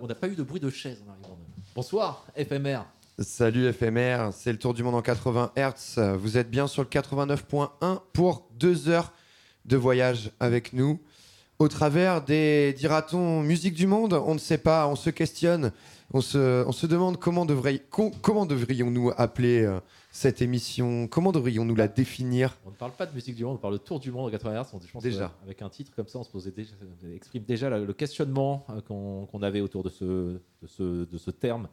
on n'a pas eu de bruit de chaise en arrivant. Bonsoir, FMR. Salut FMR, c'est le tour du monde en 80 Hz. Vous êtes bien sur le 89.1 pour deux heures de voyage avec nous. Au travers des, dira-t-on, musique du monde, on ne sait pas, on se questionne, on se, on se demande comment, devrait- com- comment devrions-nous appeler euh, cette émission, comment devrions-nous la définir? On ne parle pas de musique du monde, on parle de tour du monde en 80 Hz. On- Je pense Déjà. que, avec un titre comme ça, on se posait déjà, ça exprime déjà le questionnement euh, qu'on avait autour de ce, de ce, de ce terme.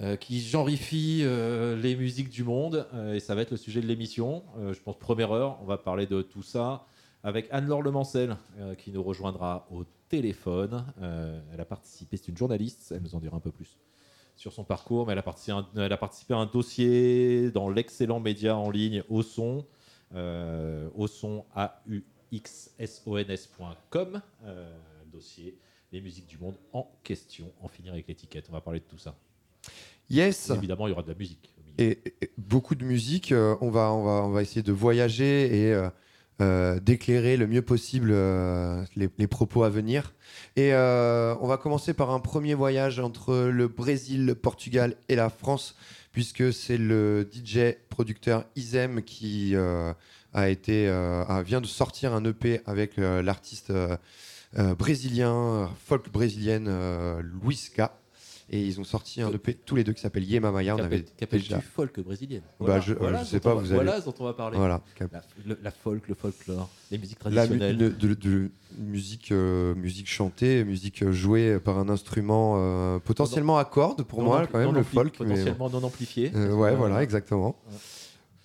euh, qui genrifie euh, les musiques du monde, euh, et ça va être le sujet de l'émission. Euh, je pense première heure, on va parler de tout ça avec Anne-Laure Lemancel, euh, qui nous rejoindra au téléphone. Euh, elle a participé, c'est une journaliste, elle nous en dira un peu plus sur son parcours, mais elle a participé, à un- elle a participé à un dossier dans l'excellent média en ligne Au Son, euh, au son A-U-X-S-O-N-S.com, euh, dossier Les musiques du monde en question, en finir avec l'étiquette. On va parler de tout ça. Yes Et évidemment, il y aura de la musique. au milieu. et, et beaucoup de musique. on, va, on, va, on va essayer de voyager et euh, d'éclairer le mieux possible euh, les, propos à venir. Et euh, on va commencer par un premier voyage entre le Brésil, le Portugal et la France, puisque c'est le DJ producteur Izem qui a été, vient de sortir un EP avec l'artiste brésilien, folk brésilienne Luisca. Et ils ont sorti un EP tous les deux qui s'appelle Yema Maya. On avait déjà folk brésilienne Bah, je- euh, je sais pas, va- vous Voilà ce dont on va parler. Voilà. La, le- la folk, le folklore, les musiques La mu- traditionnelles. de, de- de musique, euh, musique chantée, musique jouée par un instrument euh, potentiellement à cordes pour Non moi quand même le folk. mais- Potentiellement non amplifié. Euh, ouais, Euh, voilà, exactement. ouais.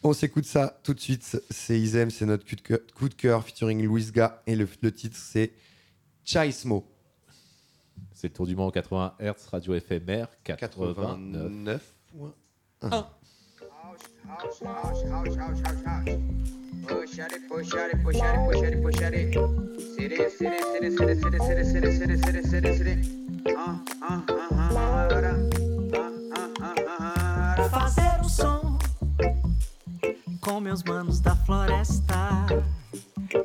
On s'écoute ça tout de suite. C'est Izem, c'est notre coup de cœur, coup de cœur featuring Luisga et le, le titre c'est Chaismo. C'est le tour du monde en 80 Hz, radio FMR 89. 89. House, house, house, house, house, house. Push at it, push at it, push at it, push at it, push at it. Sit it, sit it, sit it, sit it, sit it, sit it, sit it, sit it, sit it, sit it, sit it. Uh, uh. fazer um som com meus manos da floresta.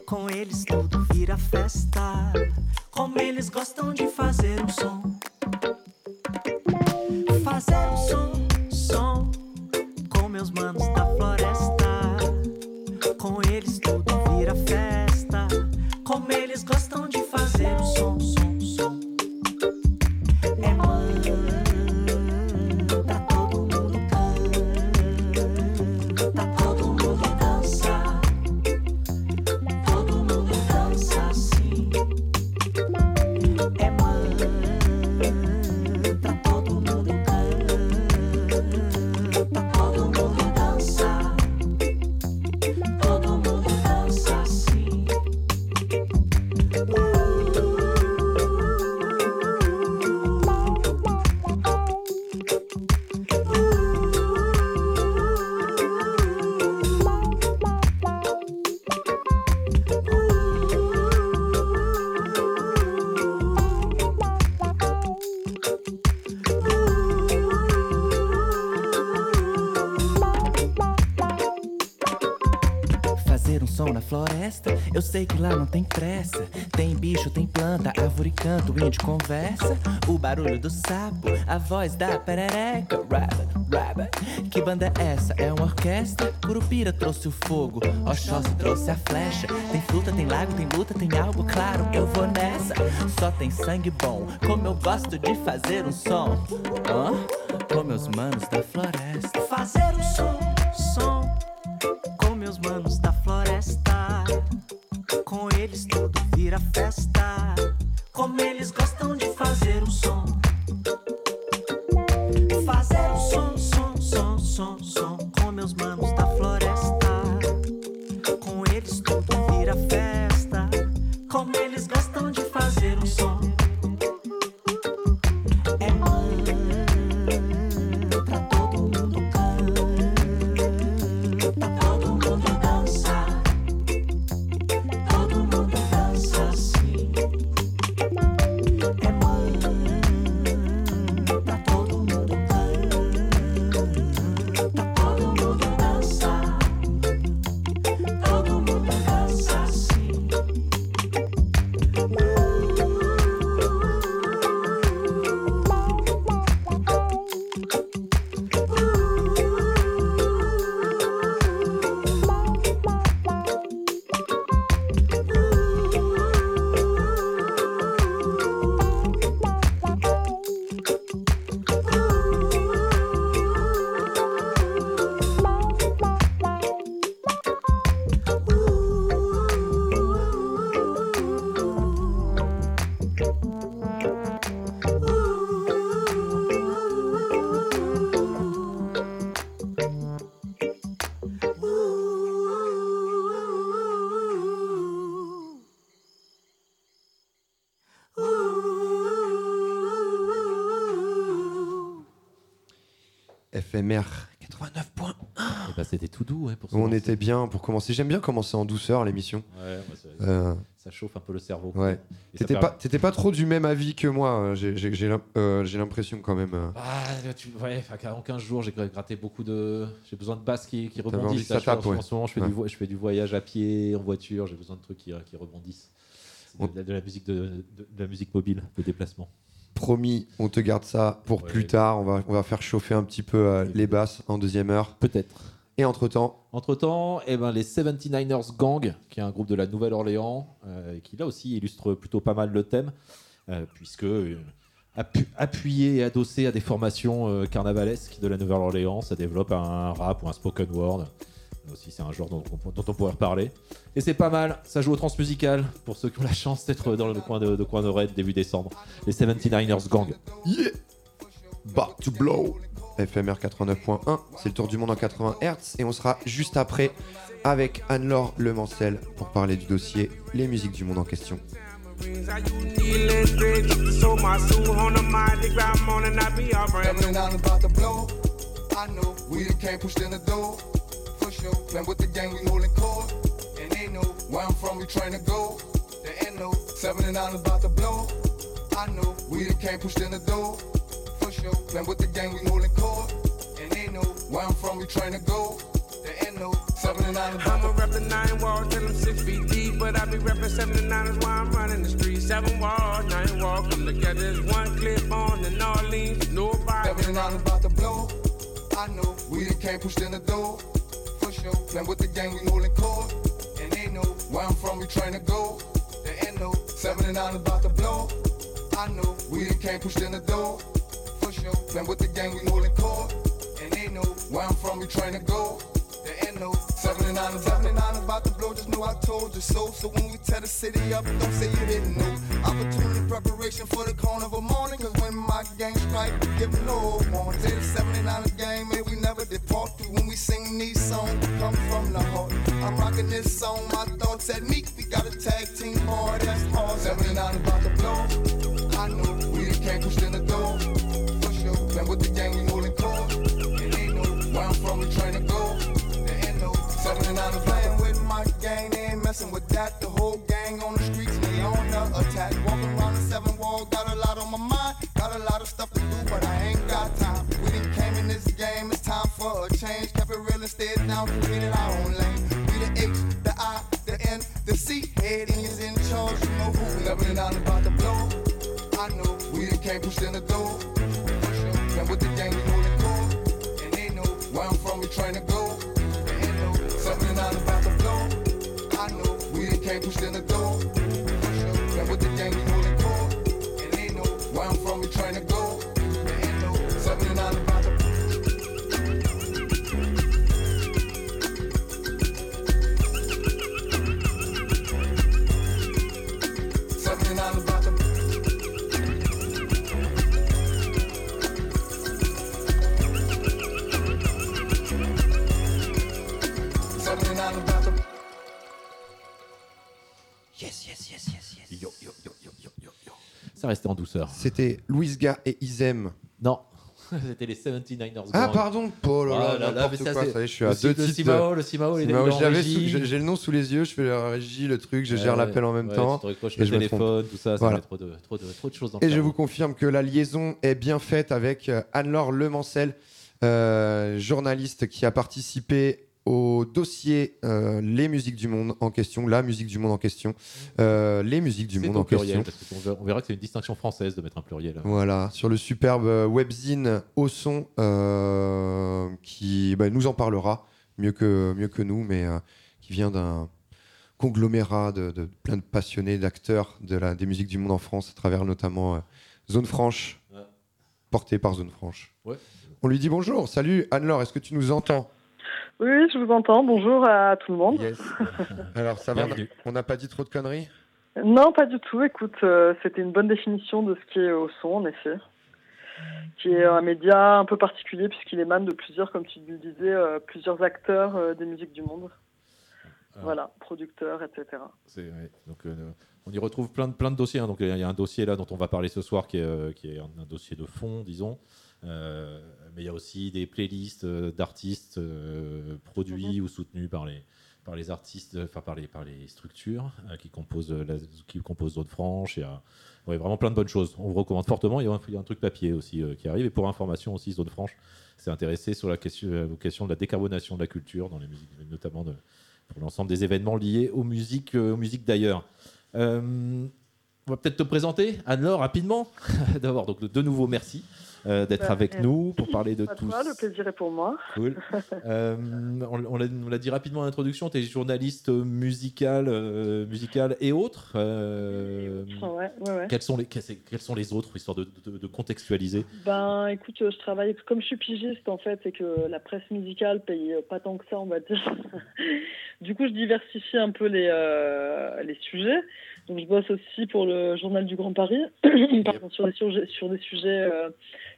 Com eles tudo vira festa. Como eles gostam de fazer um som. Fazer um som, som com meus manos da floresta. Com eles tudo vira festa. Como eles gostam de fazer um som. Eu sei que lá não tem pressa. Tem bicho, tem planta, árvore canto, índio conversa. O barulho do sapo, a voz da perereca. Rabbit, rabbit. Que banda é essa? É uma orquestra? Curupira trouxe o fogo, Oxóssi trouxe a flecha. Tem fruta, tem lago, tem luta, tem algo claro. Eu vou nessa. Só tem sangue bom, como eu gosto de fazer um som. Hã? Com meus manos da floresta. Fazer um som, som com meus manos da floresta. Festa. Como eles gostam FMR 89.1. Et bah, c'était tout doux ouais, pour se On était bien pour commencer. J'aime bien commencer en douceur l'émission. Ouais, Euh, ça chauffe un peu le cerveau. ouais. T'étais pas, t'étais pas trop du même avis que moi. J'ai j'ai- j'ai l'im- euh, j'ai l'impression quand même. euh. Ah, tu, ouais, enfin, en 15 jours, j'ai gratté beaucoup de. J'ai besoin de basses qui, rebondissent. ça je en, ouais. en ce moment, je fais, Ouais. du, vo- je fais du voyage à pied, en voiture, j'ai besoin de trucs qui, qui rebondissent. C'est On- De, de la musique de, de- de la musique mobile, de déplacement. Promis, on te garde ça pour Ouais. plus tard. On va, on va faire chauffer un petit peu euh, les basses en deuxième heure. Peut-être. Et entre temps, Entre temps, eh ben, les 79ers Gang, qui est un groupe de la Nouvelle-Orléans, euh, qui là aussi illustre plutôt pas mal le thème, euh, puisque euh, appu- appuyé et adossé à des formations euh, carnavalesques de la Nouvelle-Orléans, ça développe un rap ou un spoken word. Aussi, c'est un genre dont, on- dont on pourrait reparler. Et c'est pas mal, ça joue au transmusical, pour ceux qui ont la chance d'être dans le coin de, de coin de Red début décembre. Les 79ers Gang. yeah Back to blow FMR 89.1, c'est le tour du monde en 80 Hz. Et on sera juste après avec Anne-Laure Lemancel pour parler du dossier Les musiques du monde en question. I know we in the door. Sure. Playing with the gang, we holding court. And they know where I'm from, we trying to go. There ain't no seven and nine about to blow. I know we the came pushed in the door. For sure. Playing with the gang, we holding court. And they know where I'm from, we trying to go. There ain't no seven and nine about I'ma rep the nine walls till I'm six feet deep, but I be reppin' 79 is why I'm running the streets. Seven walls, nine walls come together as one clip on and all. Nobody. Seven and nine about to blow. I know we the came pushed in the door. Sure. Playing with the gang, we holding court. And they know where I'm from, we trying to go. There ain't no seven and nine about to blow. I know we done came pushed in the door. For sure. Playing with the gang, we holding court. And they know where I'm from, we trying to go. There ain't no seven and nine, seven about to blow. Just know I told you so. So when we tear the city up, don't say you didn't know. Opportunity preparation for the carnival morning. Cause when my gang strike, we give no warning. Say the 79 gang, may we never depart. Cause when we sing these songs, we come from the heart. I'm rocking this song, my thoughts at me. We got a tag team hard, that's hard. 79 about to blow. I know we can't pushed in the door. For sure. Playing with the gang, we holding court. And they know where I'm from, we trying to go. There ain't no 79 playing with my gang, they ain't messing with that. The whole gang on the for a change. Kept it real and stayed down, created our own lane. We the H, the I, man. The seat head he's in charge. You know who leveling out about to blow. I know we done came in the door. And with the gang, we holding court. And they know where I'm from, we trying to go. And they know something out about to blow. I know we done came in the door. Douceur. C'était Louis Ga et Isem. Non, c'était les 79ers. Ah, Gang. pardon Oh là là, Ah là là, mais ça, quoi, ça y est, je suis à deux Sim- le titres. Simao, le Simao, il est J'ai le nom sous les yeux, je fais la régie, le truc, je gère Ouais, l'appel en même ouais, temps. Tu te et le téléphone, tout ça, ça Voilà. met trop de, trop, de, trop de choses dans le Et je vous confirme que la liaison est bien faite avec euh, Anne-Laure Lemancel, euh, journaliste qui a participé au dossier euh, Les musiques du monde en question, la musique du monde en question, euh, les musiques du monde en pluriel, question. parce on verra que c'est une distinction française de mettre un pluriel. Voilà, sur le superbe euh, webzine au son euh, qui bah, nous en parlera mieux que, mieux que nous, mais qui vient d'un conglomérat de, de plein de passionnés, d'acteurs de la, des musiques du monde en France, à travers notamment Zone Franche, Ouais. porté par Zone Franche. Ouais. On lui dit bonjour, salut Anne-Laure, est-ce que tu nous entends? Oui, je vous entends. Bonjour à tout le monde. Yes. Alors ça va, Bienvenue. on n'a pas dit trop de conneries? Non, pas du tout. Écoute, euh, c'était une bonne définition de ce qui est au son, en effet. Qui est un média un peu particulier puisqu'il émane de plusieurs, comme tu le disais, euh, plusieurs acteurs euh, des musiques du monde. Ah. Voilà, producteurs, etc. C'est- ouais. Donc, euh, on y retrouve plein de, plein de dossiers. hein. Donc, il y a- il y a un dossier là dont on va parler ce soir qui est, euh, qui est un, un dossier de fond, disons. Euh, mais il y a aussi des playlists euh, d'artistes euh, produits ou soutenus par les, par les artistes, enfin par les, par les structures euh, qui composent la, qui composent Zone Franche. Il y a ouais, vraiment plein de bonnes choses. On vous recommande fortement. Il y a un, il y a un truc papier aussi euh, qui arrive. Et pour information aussi, Zone Franche s'est intéressé sur la question, aux questions de la décarbonation de la culture dans les musiques, notamment de, pour l'ensemble des événements liés aux musiques, euh, aux musiques d'ailleurs. On va peut-être te présenter, Anne-Laure, rapidement. D'abord, donc de nouveau, merci euh, d'être Bah, avec nous pour parler de tout le plaisir est pour moi. Cool. Euh, on on l'a dit rapidement en introduction, tu es journaliste musical, euh, musical et autres. Ouais, ouais, ouais. quels, sont les, quels, quels sont les autres, histoire de, de- de contextualiser? Ben, écoute, je travaille comme je suis pigiste en fait, et que la presse musicale paye pas tant que ça, on va dire. du coup, je diversifie un peu les, les sujets. Donc, je bosse aussi pour le Journal du Grand Paris, pardon, sur des sujets, sur des sujets euh,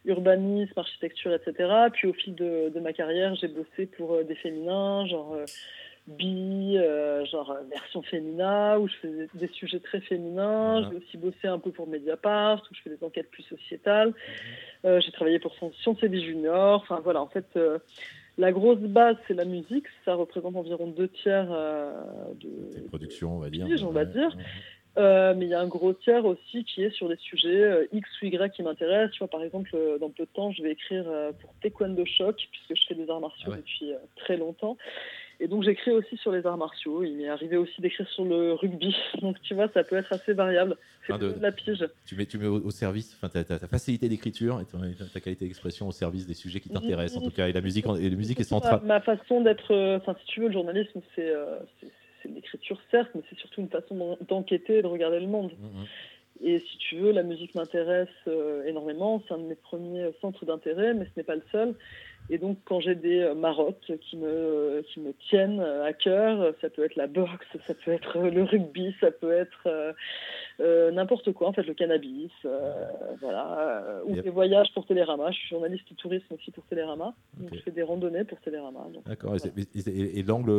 urbanisme, architecture, etc. Puis, au fil de, de ma carrière, j'ai bossé pour euh, des féminins, genre euh, bi, euh, genre euh, version féminin, où je fais des, sujets très féminins. Mhm. J'ai aussi bossé un peu pour Mediapart, où je fais des enquêtes plus sociétales. Euh, j'ai travaillé pour Sciences et Vie Junior. Enfin voilà, en fait, euh, la grosse base, c'est la musique. Ça représente environ deux tiers euh, de, Tes productions, on va dire. Pige, on va Ouais. dire. Euh, mais il y a un gros tiers aussi qui est sur des sujets euh, X ou Y qui m'intéressent. Tu vois, par exemple, euh, dans peu de temps, je vais écrire pour Taekwondo Shock, puisque je fais des arts martiaux Ah ouais. depuis très longtemps. Et donc, j'écris aussi sur les arts martiaux. Il m'est arrivé aussi d'écrire sur le rugby. Donc, tu vois, ça peut être assez variable. C'est de- de la pige. Tu mets, tu mets au, au service, enfin, ta, facilité d'écriture et ta, qualité d'expression au service des sujets qui t'intéressent, en tout cas. Et la musique, et la musique est centrale. ma façon d'être, enfin, si tu veux, le journalisme, c'est c'est- de l'écriture, certes, mais c'est surtout une façon d'en- d'enquêter et de regarder le monde. Mhm. Et si tu veux, la musique m'intéresse euh, énormément. C'est un de mes premiers centres d'intérêt, mais ce n'est pas le seul. Et donc, quand j'ai des euh, marottes qui me, qui me tiennent euh, à cœur, euh, ça peut être la boxe, ça peut être le rugby, ça peut être euh, euh, n'importe quoi, en fait, le cannabis, euh, voilà, ou Yep. des voyages pour Télérama. Je suis journaliste du tourisme aussi pour Télérama. Donc, je fais des randonnées pour Télérama. D'accord. Et, voilà. c'est- et- et- et l'angle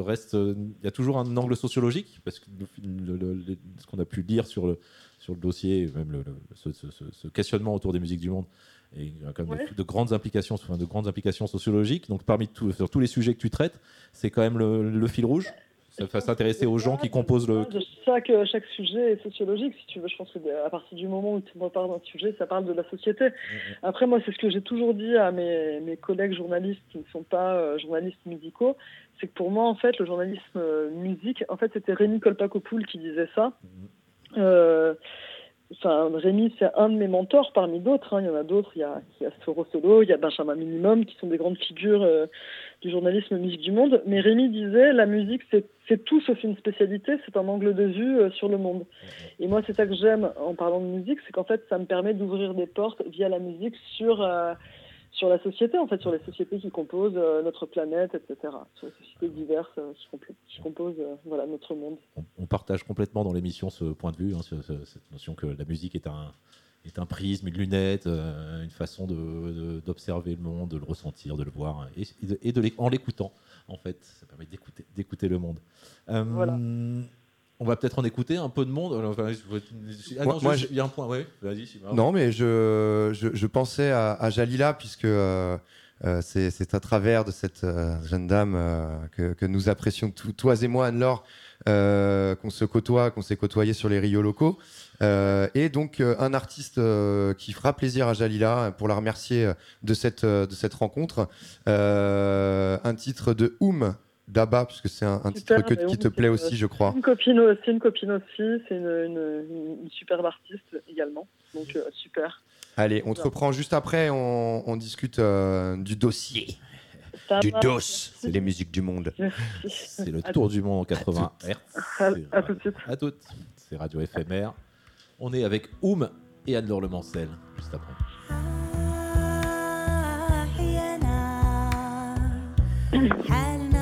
reste. Il y a toujours un angle sociologique, parce que le- le- le- ce qu'on a pu lire sur le, sur le dossier, même ce- ce questionnement autour des musiques du monde, et il y a quand même Ouais. de, de grandes implications, enfin, de grandes implications sociologiques. Donc, parmi tout, sur tous les sujets que tu traites, c'est quand même le, le fil rouge. ça va s'intéresser aux gens qui composent le. Chaque, chaque sujet est sociologique, si tu veux. Je pense que à partir du moment où tu me parles d'un sujet, ça parle de la société. Après, moi, c'est ce que j'ai toujours dit à mes, mes collègues journalistes qui ne sont pas euh, journalistes musicaux, c'est que pour moi, en fait, le journalisme euh, musique, en fait, c'était Rémi Kolpakopoul qui disait ça. Euh, Enfin, Rémi, c'est un de mes mentors parmi d'autres. hein. Il y en a d'autres. Il y a, il Solo, il y a Benjamin Minimum, qui sont des grandes figures euh, du journalisme musique du monde. Mais Rémi disait, la musique, c'est c'est tout sauf une spécialité, c'est un angle de vue euh, sur le monde. Et moi, c'est ça que j'aime en parlant de musique, c'est qu'en fait, ça me permet d'ouvrir des portes via la musique sur euh, sur la société, en fait, sur les sociétés qui composent euh, notre planète, etc. Sur les sociétés diverses euh, qui, composent euh, voilà, notre monde. On partage complètement dans l'émission ce point de vue, hein, ce- ce- cette notion que la musique est un, est un prisme, une lunette, euh, une façon de- de- d'observer le monde, de le ressentir, de le voir, et, et de, et de en l'écoutant, en fait, ça permet d'écouter d'écouter le monde. Euh, Voilà. On va peut-être en écouter un peu de monde. Enfin, ah non, moi, je- je- il y a un point, ouais. Non, mais je, je, je pensais à, à Jalila, puisque euh, euh, c'est à travers de cette euh, jeune dame euh, que, que nous apprécions, tous- toi et moi, Anne-Laure, qu'on se côtoie, qu'on s'est côtoyé sur les Rio locaux. Et donc, un artiste qui fera plaisir à Jalila, pour la remercier de cette, de cette rencontre. Un titre de Oum Daba, puisque c'est un, un titre que- qui te plaît aussi, je crois. Une copine aussi, une copine aussi, c'est une, une, une superbe artiste également. Donc, euh, super. Allez, on te reprend juste après, on, on discute euh, du dossier. Ça du marche. dos, c'est les musiques du monde. C'est le À tour du monde en 80 Hz. À, à tout de suite. À toutes. C'est Radio éphémère. On est avec Oum et Anne-Laure Le Mancel, juste après.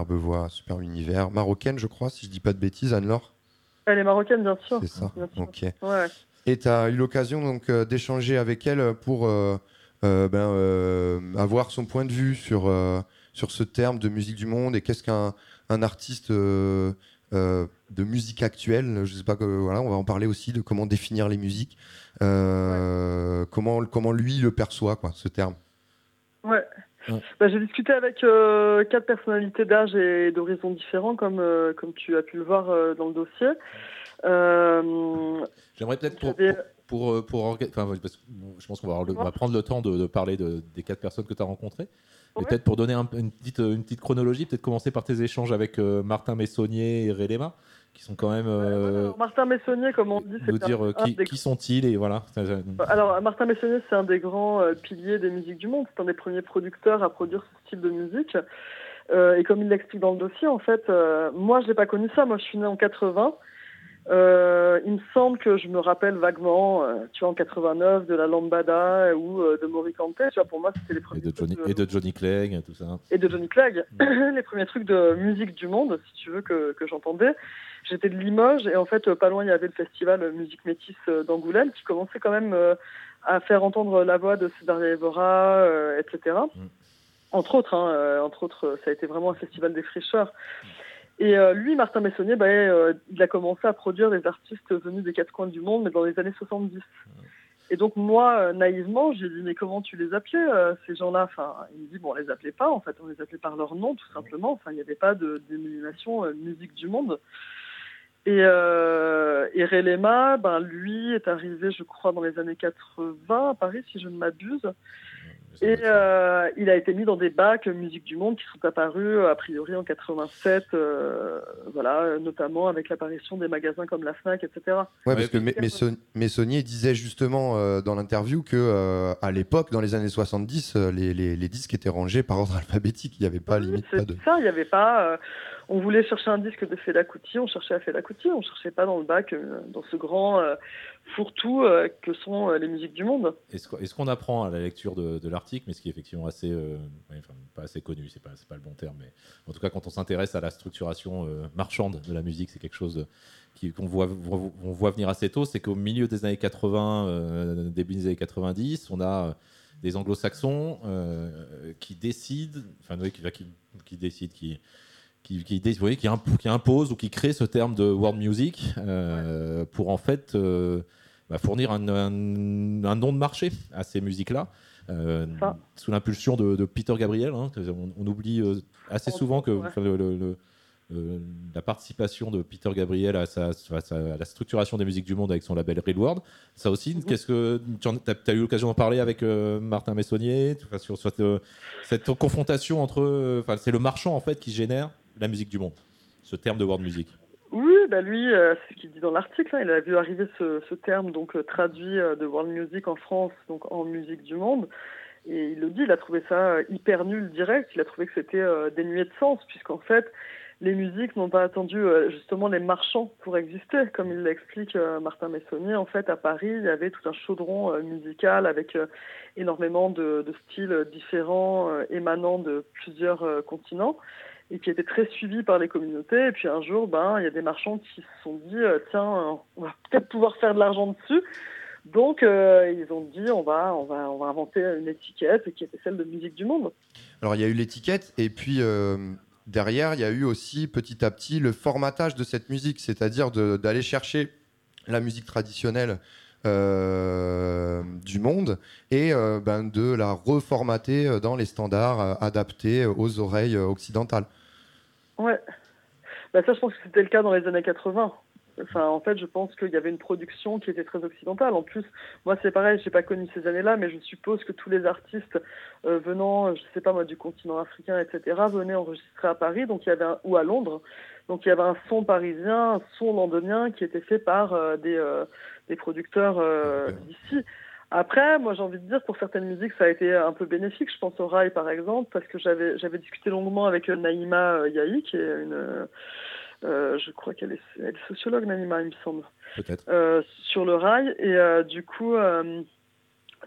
superbe voix, superbe univers. Marocaine, je crois, si je dis pas de bêtises, Anne-Laure. Elle est marocaine, bien sûr. C'est ça, sûr. ok. Ouais. Et tu as eu l'occasion donc euh, d'échanger avec elle pour euh, euh, ben, euh, avoir son point de vue sur, sur ce terme de musique du monde et qu'est-ce qu'un un artiste de musique actuelle. Je sais pas, que, voilà, on va en parler aussi de comment définir les musiques, euh, comment, comment lui le perçoit, quoi, ce terme. Ouais. Ouais. Bah, j'ai discuté avec euh, quatre personnalités d'âge et d'horizons différents, comme, euh, comme tu as pu le voir euh, dans le dossier. J'aimerais peut-être pour, pour, pour, enfin, parce que, je pense qu'on va, avoir le- on va prendre le temps de, de parler de- des quatre personnes que tu as rencontrées. Ouais. peut-être pour donner un- une, petite, une petite chronologie, peut-être commencer par tes échanges avec Martin Messonnier et Relema, qui sont quand même. euh, Martin Messonnier, comme on dit, nous c'est dire un, euh, qui, des qui sont-ils et voilà. Ça- Alors, Martin Messonnier, c'est un des grands euh, piliers des musiques du monde. C'est un des premiers producteurs à produire ce style de musique. Euh, et comme il l'explique dans le dossier, en fait, euh, moi, je n'ai pas connu ça. Moi, je suis né en 80. Euh, il me semble que je me rappelle vaguement, euh, tu vois, en 89, de la lambada ou euh, de Morricone. Tu vois, pour moi, c'était les et, premiers de Johnny, trucs et de Johnny Clegg, tout ça. et de Johnny Clegg, les premiers trucs de musique du monde, si tu veux, que, que j'entendais. J'étais de Limoges et en fait, euh, pas loin, il y avait le festival Musique Métisse euh, d'Angoulême qui commençait quand même à faire entendre la voix de Césaria Evora, etc. Entre autres, hein, entre autres, ça a été vraiment un festival des fraîcheurs. Et euh, lui, Martin Messonnier, bah, euh, il a commencé à produire des artistes venus des quatre coins du monde, mais dans les années 70. Et donc moi, euh, naïvement, j'ai dit mais comment tu les appelais ces gens-là? Enfin, il me dit bon, on les appelait pas. En fait, on les appelait par leur nom, tout simplement. Enfin, il n'y avait pas de dénomination musique du monde. Et, euh, et ben lui est arrivé, je crois, dans les années 80 à Paris, si je ne m'abuse. Et euh, il a été mis dans des bacs musique du monde qui sont apparus euh, a priori en 87, euh, voilà, notamment avec l'apparition des magasins comme la Fnac, etc. Ouais, parce que Messonnier disait justement euh, dans l'interview que euh, à l'époque, dans les années 70, euh, les, les- les disques étaient rangés par ordre alphabétique. Il n'y avait pas limite pas C'est de. ça, il n'y avait pas. On voulait chercher un disque de Fela Kuti, on cherchait à Fela Kuti, on cherchait pas dans le bac, euh, dans ce grand euh, fourre-tout euh, que sont les musiques du monde. Et ce qu'on apprend à la lecture de, l'article, mais ce qui est effectivement assez, pas assez connu, c'est pas, pas le bon terme, mais en tout cas quand on s'intéresse à la structuration marchande de la musique, c'est quelque chose qu'on voit, on voit venir assez tôt, c'est qu'au milieu des années 80, euh, début des années 90, on a des anglo-saxons qui décident, enfin oui, qui, qui décident, qui qui, qui, voyez, qui, imp- qui impose ou qui crée ce terme de world music euh, pour en fait euh, bah, fournir un, un- un nom de marché à ces musiques-là. euh, sous l'impulsion de, de Peter Gabriel, hein, on, on oublie assez souvent que enfin, le- le- le- le- la participation de Peter Gabriel à, sa, à sa- à la structuration des musiques du monde avec son label Real World. Ça aussi, qu'est-ce que tu as, eu l'occasion d'en parler avec Martin Messonnier enfin, sur cette, cette confrontation entre, c'est le marchand en fait qui génère la musique du monde, ce terme de world music. Oui, bah lui, euh, c'est ce qu'il dit dans l'article. hein, il a vu arriver ce, terme donc euh, traduit euh, de world music en France, donc en musique du monde. Et il le dit, il a trouvé ça hyper nul direct. Il a trouvé que c'était dénué de sens, puisqu'en fait, les musiques n'ont pas attendu justement les marchands pour exister. Comme il l'explique Martin Messonnier, en fait, à Paris, il y avait tout un chaudron musical avec énormément de, styles différents émanant de plusieurs continents et qui était très suivi par les communautés. Et puis un jour, ben, il y a des marchands qui se sont dit, euh, tiens, euh, on va peut-être pouvoir faire de l'argent dessus. Donc, euh, ils ont dit, on va, on, va, on va inventer une étiquette qui était celle de musique du monde. Alors il y a eu l'étiquette et puis derrière il y a eu aussi petit à petit le formatage de cette musique, c'est-à-dire d'aller chercher la musique traditionnelle du monde et ben, de la reformater dans les standards adaptés aux oreilles occidentales. Ouais. Bah, ça, je pense que c'était le cas dans les années 80. Enfin, en fait, je pense qu'il y avait une production qui était très occidentale. En plus, moi, c'est pareil, j'ai pas connu ces années-là, mais je suppose que tous les artistes euh, venant, je sais pas moi, du continent africain, etc., venaient enregistrer à Paris, donc il y avait un- ou à Londres. Donc il y avait un son parisien, un son londonien qui était fait par euh, des, euh, des producteurs d'ici. Après, moi j'ai envie de dire pour certaines musiques ça a été un peu bénéfique. Je pense au rail par exemple parce que j'avais j'avais discuté longuement avec euh, Naïma euh, Yahi qui est une euh, je crois qu'elle est, elle est sociologue Naïma il me semble Peut-être. euh, sur le rail et euh, du coup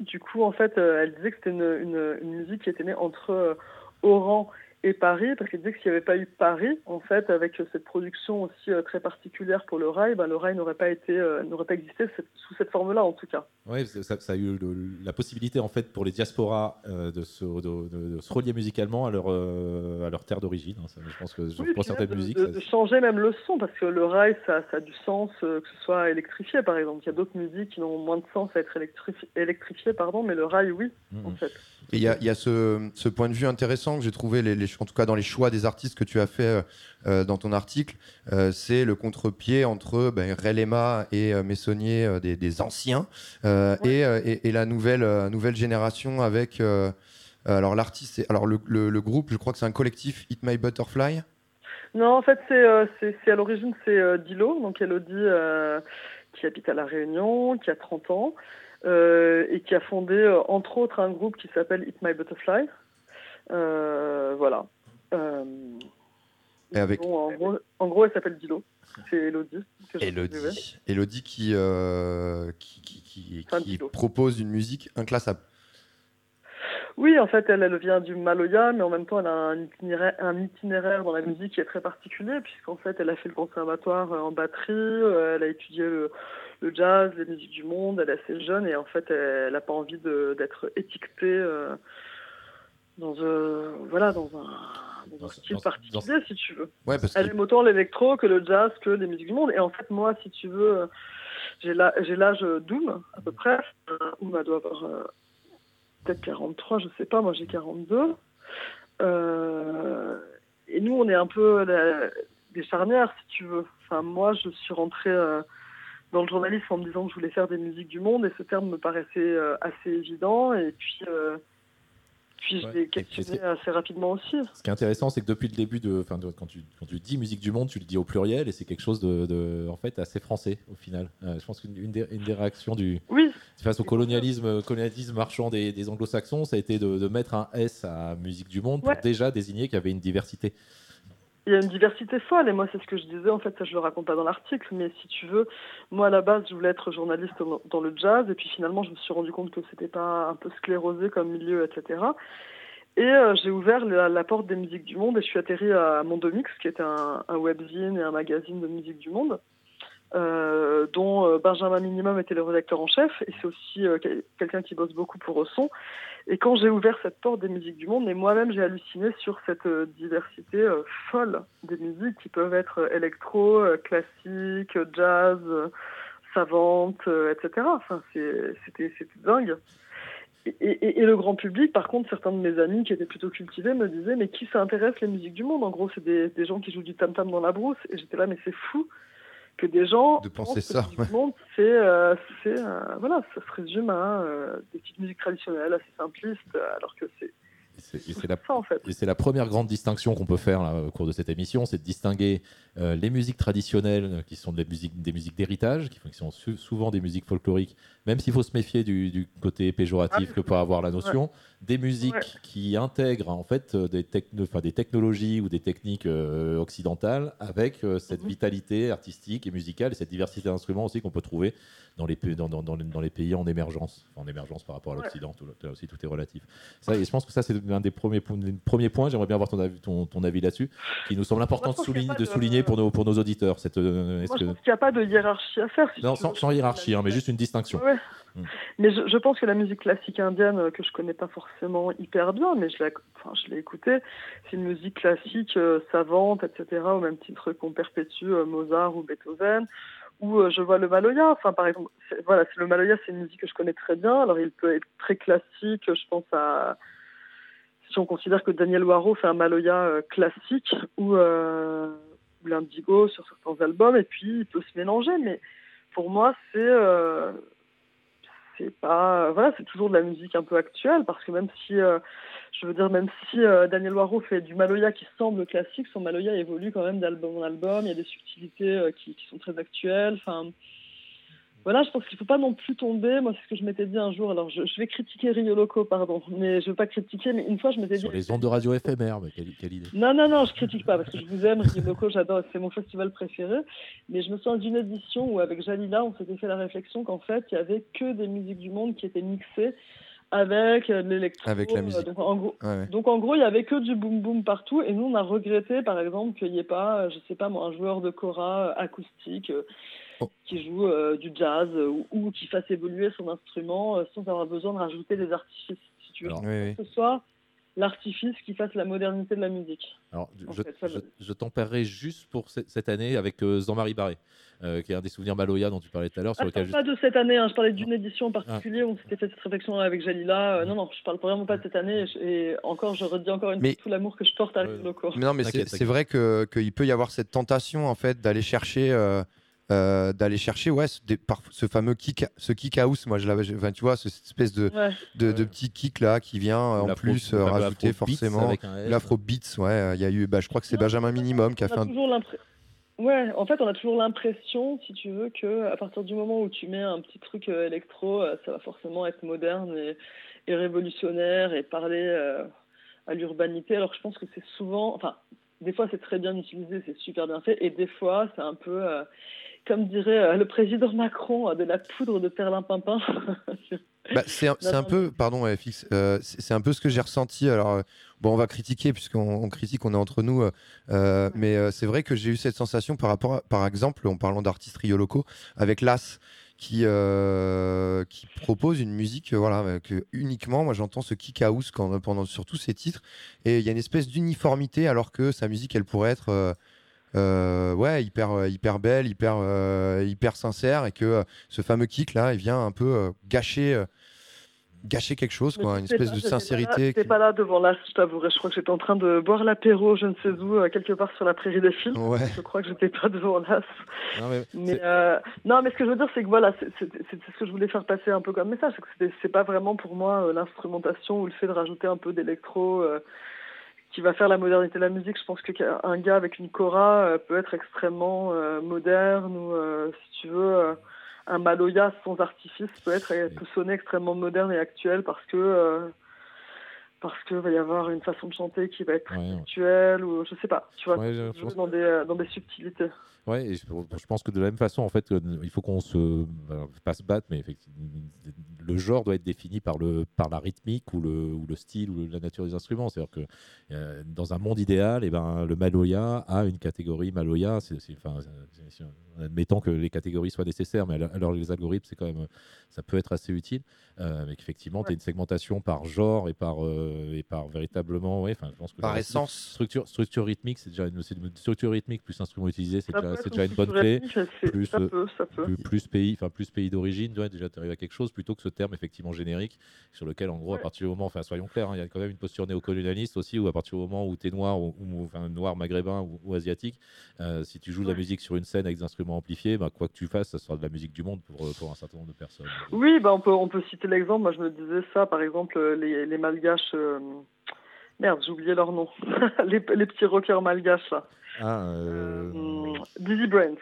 du coup en fait elle disait que c'était une, une, une musique qui était née entre Oran et Paris, parce qu'il disait que s'il n'y avait pas eu Paris, en fait, avec cette production aussi euh, très particulière pour le rail, ben, le rail n'aurait pas été, euh, n'aurait pas existé cette- sous cette forme-là, en tout cas. Oui, ça, ça a eu le- la possibilité en fait pour les diasporas euh, de, se, de- de- de se relier musicalement à leur, euh, à leur terre d'origine. hein. Je pense que Oui, pour certaines musiques, de, ça- de changer même le son, parce que le rail, ça, ça a du sens euh, que ce soit électrifié, par exemple. Il y a d'autres musiques qui ont moins de sens à être électrifi- électrifiées, pardon, mais le rail, oui, Mhm. en fait. Et il y a, il y a ce, ce point de vue intéressant que j'ai trouvé, les, les- en tout cas dans les choix des artistes que tu as fait euh, euh, dans ton article, euh, c'est le contre-pied entre ben, Relema et Messonnier, des, des anciens, et, et- et la nouvelle, nouvelle génération avec. alors l'artiste, alors le, le- le groupe, je crois que c'est un collectif Hit My Butterfly? Non, en fait, c'est à l'origine, c'est Dilo, donc Elodie, qui habite à La Réunion, qui a 30 ans, euh, et qui a fondé, euh, entre autres, un groupe qui s'appelle Eat My Butterfly. Euh, voilà. Euh, Et avec bon, en, gros, en gros, elle s'appelle Dilo. C'est Elodie. Elodie. Elodie qui, euh, qui, qui, qui- propose une musique inclassable. Oui, en fait, elle, elle vient du Maloya, mais en même temps, elle a un itinéraire, un itinéraire dans la musique qui est très particulier, puisqu'en fait, elle a fait le conservatoire en batterie, elle a étudié le, le jazz, les musiques du monde, elle est assez jeune, et en fait, elle n'a pas envie d'être étiquetée euh, dans, euh, voilà, dans un, dans un style particulier, si tu veux. Ouais, parce Elle que aime autant l'électro que le jazz, que les musiques du monde. Et en fait, moi, si tu veux, euh, j'ai l'âge d'Oum, à peu près. Euh, Oum, elle doit avoir euh, peut-être 43, je sais pas. Moi, j'ai 42. Euh, et nous, on est un peu la- des charnières, si tu veux. Enfin, moi, je suis rentrée euh, dans le journalisme en me disant que je voulais faire des musiques du monde, et ce terme me paraissait euh, assez évident. Et puis, puis je l'ai assez rapidement aussi. Ce qui est intéressant, c'est que depuis le début de, enfin, de- quand, tu, quand tu dis musique du monde, tu le dis au pluriel et c'est quelque chose de, de- en fait, assez français au final. Euh, je pense qu'une une des, une des réactions du, Oui. face au colonialisme, colonialisme marchand des, des anglo-saxons, ça a été de, de mettre un S à musique du monde pour déjà désigner qu'il y avait une diversité. Il y a une diversité folle, et moi, c'est ce que je disais, en fait, ça, je le raconte pas dans l'article, mais si tu veux, moi, à la base, je voulais être journaliste dans- le jazz, et puis finalement, je me suis rendu compte que c'était pas un peu sclérosé comme milieu, etc. Et euh, j'ai ouvert la, la porte des musiques du monde, et je suis atterri à Mondomix, qui est un, un webzine et un magazine de musique du monde, euh, dont euh, Benjamin Minimum était le rédacteur en chef, et c'est aussi euh, quel- quelqu'un qui bosse beaucoup pour Osson. Et quand j'ai ouvert cette porte des musiques du monde, mais moi-même j'ai halluciné sur cette diversité folle des musiques qui peuvent être électro, classique, jazz, savante, etc. Enfin, c'était dingue. Et, et- et le grand public, par contre, certains de mes amis qui étaient plutôt cultivés me disaient mais qui s'intéresse les musiques du monde? En gros, c'est des gens qui jouent du tam tam dans la brousse. Et j'étais là mais c'est fou que des gens De penser ça, c'est euh, euh, voilà, ça se résume à euh, des petites musiques traditionnelles assez simplistes, euh, alors que c'est c'est- la, en fait. première grande distinction qu'on peut faire là, au cours de cette émission, c'est de distinguer euh, les musiques traditionnelles qui sont des musiques, des musiques d'héritage, qui, sont souvent des musiques folkloriques, même s'il faut se méfier du, du côté péjoratif Ah, que peut avoir la notion, des musiques Ouais. qui intègrent en fait euh, des, techno- enfin, des technologies ou des techniques euh, occidentales avec euh, cette Mhm. vitalité artistique et musicale et cette diversité d'instruments aussi qu'on peut trouver dans les, pays- dans, dans- dans les- dans les pays en émergence, en émergence par rapport à l'Occident, là aussi tout est relatif. Ça, et je pense que ça, c'est un des premiers, points- des premiers points. J'aimerais bien avoir ton avis, ton, ton avis là-dessus, qui nous semble important Moi, de souligner, pas de de- souligner pour, nos, pour nos auditeurs. Cette, Moi, je que- pense qu'il n'y a pas de hiérarchie à faire. si Non, sans, hiérarchie, hein, mais juste une distinction. Ouais. Mm. Mais je, je pense que la musique classique indienne, euh, que je connais pas forcément hyper bien, mais je l'ai enfin, écoutée, c'est une musique classique euh, savante, etc., au même titre qu'on perpétue euh, Mozart ou Beethoven, ou euh, je vois le Maloya. Enfin, par exemple, voilà, c'est le Maloya, c'est une musique que je connais très bien. Alors, il peut être très classique. Je pense à si on considère que Daniel Waro fait un Maloya classique ou, ou l'Indigo sur certains albums, et puis il peut se mélanger. Mais pour moi, c'est c'est pas voilà, c'est toujours de la musique un peu actuelle parce que même si euh, je veux dire même si euh, Daniel Waro fait du Maloya qui semble classique, son Maloya évolue quand même d'album en album. Il y a des subtilités euh, qui, qui sont très actuelles. Enfin voilà, je pense qu'il faut pas non plus tomber. Moi, c'est ce que je m'étais dit un jour. Alors, je, je vais critiquer Rio Loco, pardon, mais je veux pas critiquer. Mais une fois, je m'étais dit. Sur les ondes de radio éphémères, mais quelle, quelle idée. Non, non, non, je critique pas parce que je vous aime, Rio Loco, j'adore, c'est mon festival préféré. Mais je me souviens d'une édition où, avec Jalila, on s'était fait la réflexion qu'en fait, il y avait que des musiques du monde qui étaient mixées avec euh, l'électro. Avec la musique. Donc en gros, Ouais, ouais. donc en gros, il y avait que du boom boom partout, et nous on a regretté, par exemple, qu'il n'y ait pas, euh, je sais pas moi, un joueur de euh, acoustique euh. Qui joue euh, du jazz euh, ou, ou qui fasse évoluer son instrument euh, sans avoir besoin de rajouter des artifices, si tu veux. Alors, Oui, oui. Que ce soit l'artifice qui fasse la modernité de la musique. Alors, je, fait, je, veut- je tempérerai juste pour ce- cette année avec euh, Jean-Marie Barré, euh, qui est un des souvenirs Maloya dont tu parlais tout à l'heure, Ah, je pas de cette année, hein, je parlais d'une Ah. édition en particulier où on s'était fait cette réflexion avec Jalila. Euh, non, non, je parle vraiment pas de cette année. Et, encore, je redis encore une Mais- fois tout l'amour que je porte à Ouais. Mais non, mais c'est vrai que qu'il peut y avoir cette tentation en fait d'aller chercher. Euh, d'aller chercher ouais ce, des- par- ce fameux kick ce kick house moi je l'avais tu vois ce- cette espèce de, Ouais. de, petit kick là qui vient euh, en plus euh, rajouter forcément l'afro beats ouais euh, il y a eu bah, je crois que c'est Benjamin Minimum qui a on fait a un toujours l'impression. Ouais, en fait, on a toujours l'impression, si tu veux, que à partir du moment où tu mets un petit truc euh, électro, ça va forcément être moderne et, et révolutionnaire et parler euh, à l'urbanité. Alors, je pense que c'est souvent, enfin, des fois c'est très bien utilisé, c'est super bien fait, et des fois c'est un peu, euh, comme dirait euh, le président Macron, euh, de la poudre de perlimpinpin. Bah, c'est un, peu, pardon, Fix, euh, c'est un peu ce que j'ai ressenti. Alors, euh, bon, on va critiquer puisqu'on on critique, on est entre nous, euh, mais c'est vrai que j'ai eu cette sensation par rapport, à- par exemple, en parlant d'artistes rio locaux, avec Las, qui qui propose une musique, voilà, que uniquement, moi, j'entends ce kick house quand, pendant sur tous ses titres, et il y a une espèce d'uniformité, alors que sa musique, elle pourrait être euh, ouais, hyper, euh, hyper belle, hyper, euh, hyper sincère, et que ce fameux kick là, il vient un peu gâcher, gâcher quelque chose, quoi, une J'étais espèce pas- de j'étais sincérité. J'étais qui- pas là devant là, je t'avouerai. Je crois que j'étais en train de boire l'apéro, je ne sais où, quelque part sur la prairie des films. Ouais. Je crois que j'étais pas devant là. Non, mais Mais c'est- euh, non, mais ce que je veux dire, c'est que voilà, c'est ce que je voulais faire passer un peu comme message, c'est pas vraiment pour moi euh, l'instrumentation ou le fait de rajouter un peu d'électro euh, qui va faire la modernité de la musique. Je pense que qu'un un gars avec une cora euh, peut être extrêmement euh, moderne ou euh, si tu veux. un Maloya sans artifice peut être peut sonner extrêmement moderne et actuel parce que euh, parce que va y avoir une façon de chanter qui va être très Ouais, ouais. actuelle ou je sais pas tu vois Ouais, je- je jouer pense- dans des dans des subtilités Ouais, et je, je pense que de la même façon, en fait, euh, il faut qu'on se, alors, pas se batte, mais effectivement, le genre doit être défini par le, par la rythmique ou le, ou le style ou la nature des instruments. C'est-à-dire que euh, dans un monde idéal, et ben, le Maloya a une catégorie Maloya. C'est, enfin, admettons que les catégories soient nécessaires, mais alors, les algorithmes, c'est quand même, ça peut être assez utile. Euh, mais qu'effectivement, tu as une segmentation par genre et par, euh, et par véritablement, ouais, enfin, je pense que Par essence. Structure, structure rythmique, c'est déjà une, une structure rythmique plus instrument utilisé, c'est déjà, c'est être déjà une bonne clé. c'est- Plus, ça euh, peut, ça peut. plus, plus pays, enfin plus pays d'origine, ouais, déjà tu arrives à quelque chose plutôt que ce terme effectivement générique sur lequel en gros à partir du moment, enfin soyons clairs, hein, il y a quand même une posture néocolonialiste aussi où à partir du moment où tu es noir ou, ou- enfin noir maghrébin ou, ou asiatique, euh, si tu joues de la musique sur une scène avec des instruments amplifiés, bah, quoi que tu fasses, ça sera de la musique du monde pour, euh, pour un certain nombre de personnes. Oui, bah on peut on peut citer l'exemple. Moi, je me disais ça, par exemple, euh, les, les malgaches. euh, Merde, j'ai oublié leur nom. les, les petits rockers malgaches là. Ah, euh, Hum, Dizzy Brands.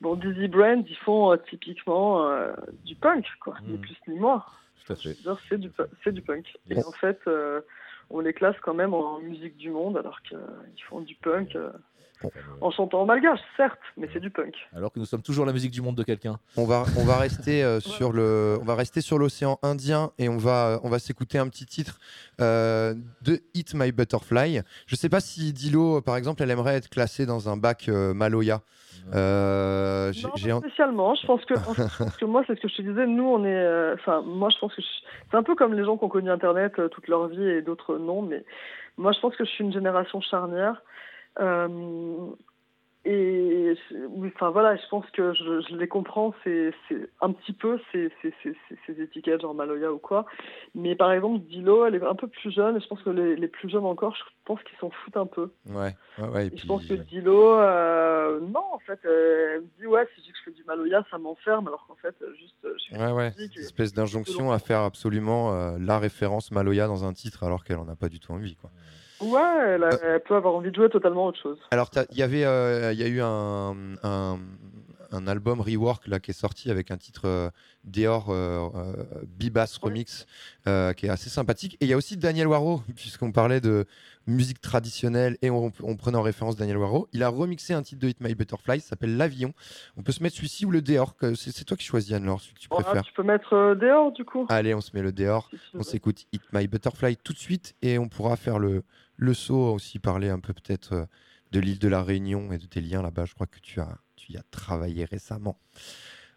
Bon, Dizzy Brands, ils font euh, typiquement euh, du punk, quoi, ni Mm. plus ni moins. tout à fait. C'est du, punk. Et en fait, euh, on les classe quand même en musique du monde, alors qu'ils font du punk euh, euh, en chantant en malgache, certes, mais c'est du punk. alors que nous sommes toujours la musique du monde de quelqu'un. On va, on va rester euh, sur le, on va rester sur l'océan Indien et on va, on va s'écouter un petit titre euh, de Hit My Butterfly. Je sais pas si Dilo, par exemple, elle aimerait être classée dans un bac euh, Maloya. Euh, Non, j'ai pas en- spécialement. Je pense que, pense que moi, c'est ce que je te disais. Nous, on est. euh, Enfin, moi, je pense que je- c'est un peu comme les gens qui ont connu Internet euh, toute leur vie et d'autres non. Mais moi, je pense que je suis une génération charnière. Euh, et enfin voilà, je pense que je, je les comprends. C'est un petit peu ces, ces, ces, ces- ces étiquettes genre Maloya ou quoi. Mais par exemple, Dilo, elle est un peu plus jeune. Et je pense que les, les plus jeunes encore, je pense qu'ils s'en foutent un peu. ouais, ouais, ouais, et Et puis- je pense que Dilo, euh, non, en fait, euh, elle me dit, ouais, si je dis que je fais du Maloya, ça m'enferme, alors qu'en fait, juste, euh, je fais Ouais, ouais, et- espèce d'injonction à faire absolument euh, la référence Maloya dans un titre alors qu'elle en a pas du tout envie. Quoi. Ouais, elle, a- elle peut avoir envie de jouer totalement autre chose. Alors, il y avait, euh, il y a eu un, un, un album rework là qui est sorti avec un titre euh, Dior euh, euh, Bibas remix euh, qui est assez sympathique. Et il y a aussi Daniel Waro, puisqu'on parlait de musique traditionnelle et on, on prenait en référence Daniel Waro. Il a remixé un titre de Hit My Butterfly, ça s'appelle L'Avion. On peut se mettre celui-ci ou le que C'est c'est toi qui choisis Anne-Laure, celui que tu Bon, ah, préfères. tu peux mettre euh, dehors du coup. Allez, on se met le dehors. On s'écoute Hit My Butterfly tout de suite et on pourra faire le, le saut aussi, parler un peu peut-être euh, de l'île de la Réunion et de tes liens là-bas. Je crois que tu, as, tu y as travaillé récemment.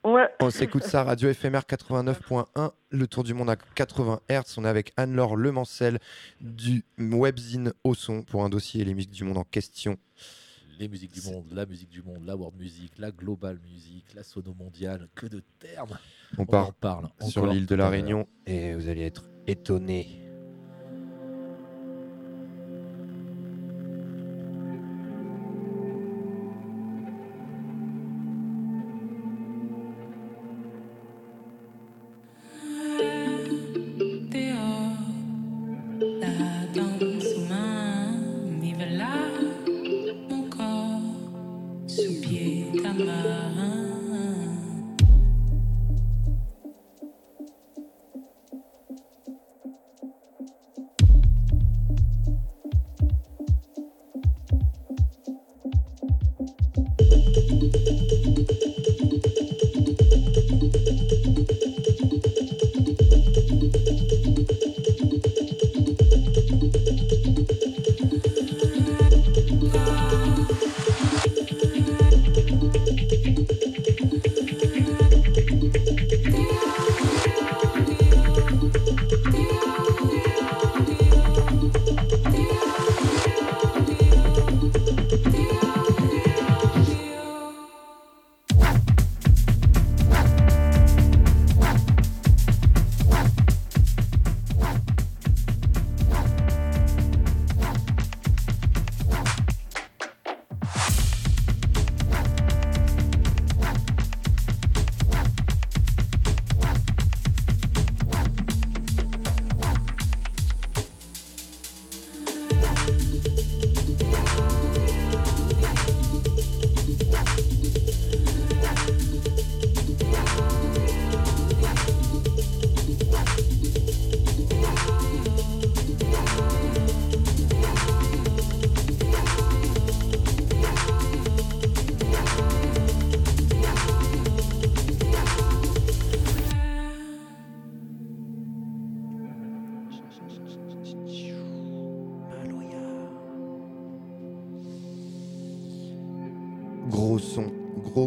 Ouais. On s'écoute ça, Radio FMR 89.1, le tour du monde à 80 Hz. On est avec Anne-Laure Lemancel du webzine au son pour un dossier Les musiques du monde en question. Les musiques du monde, la musique du monde, la world music, la global music, la sono mondiale, que de termes. On, part parle sur l'île de la. Réunion et vous allez être étonnés.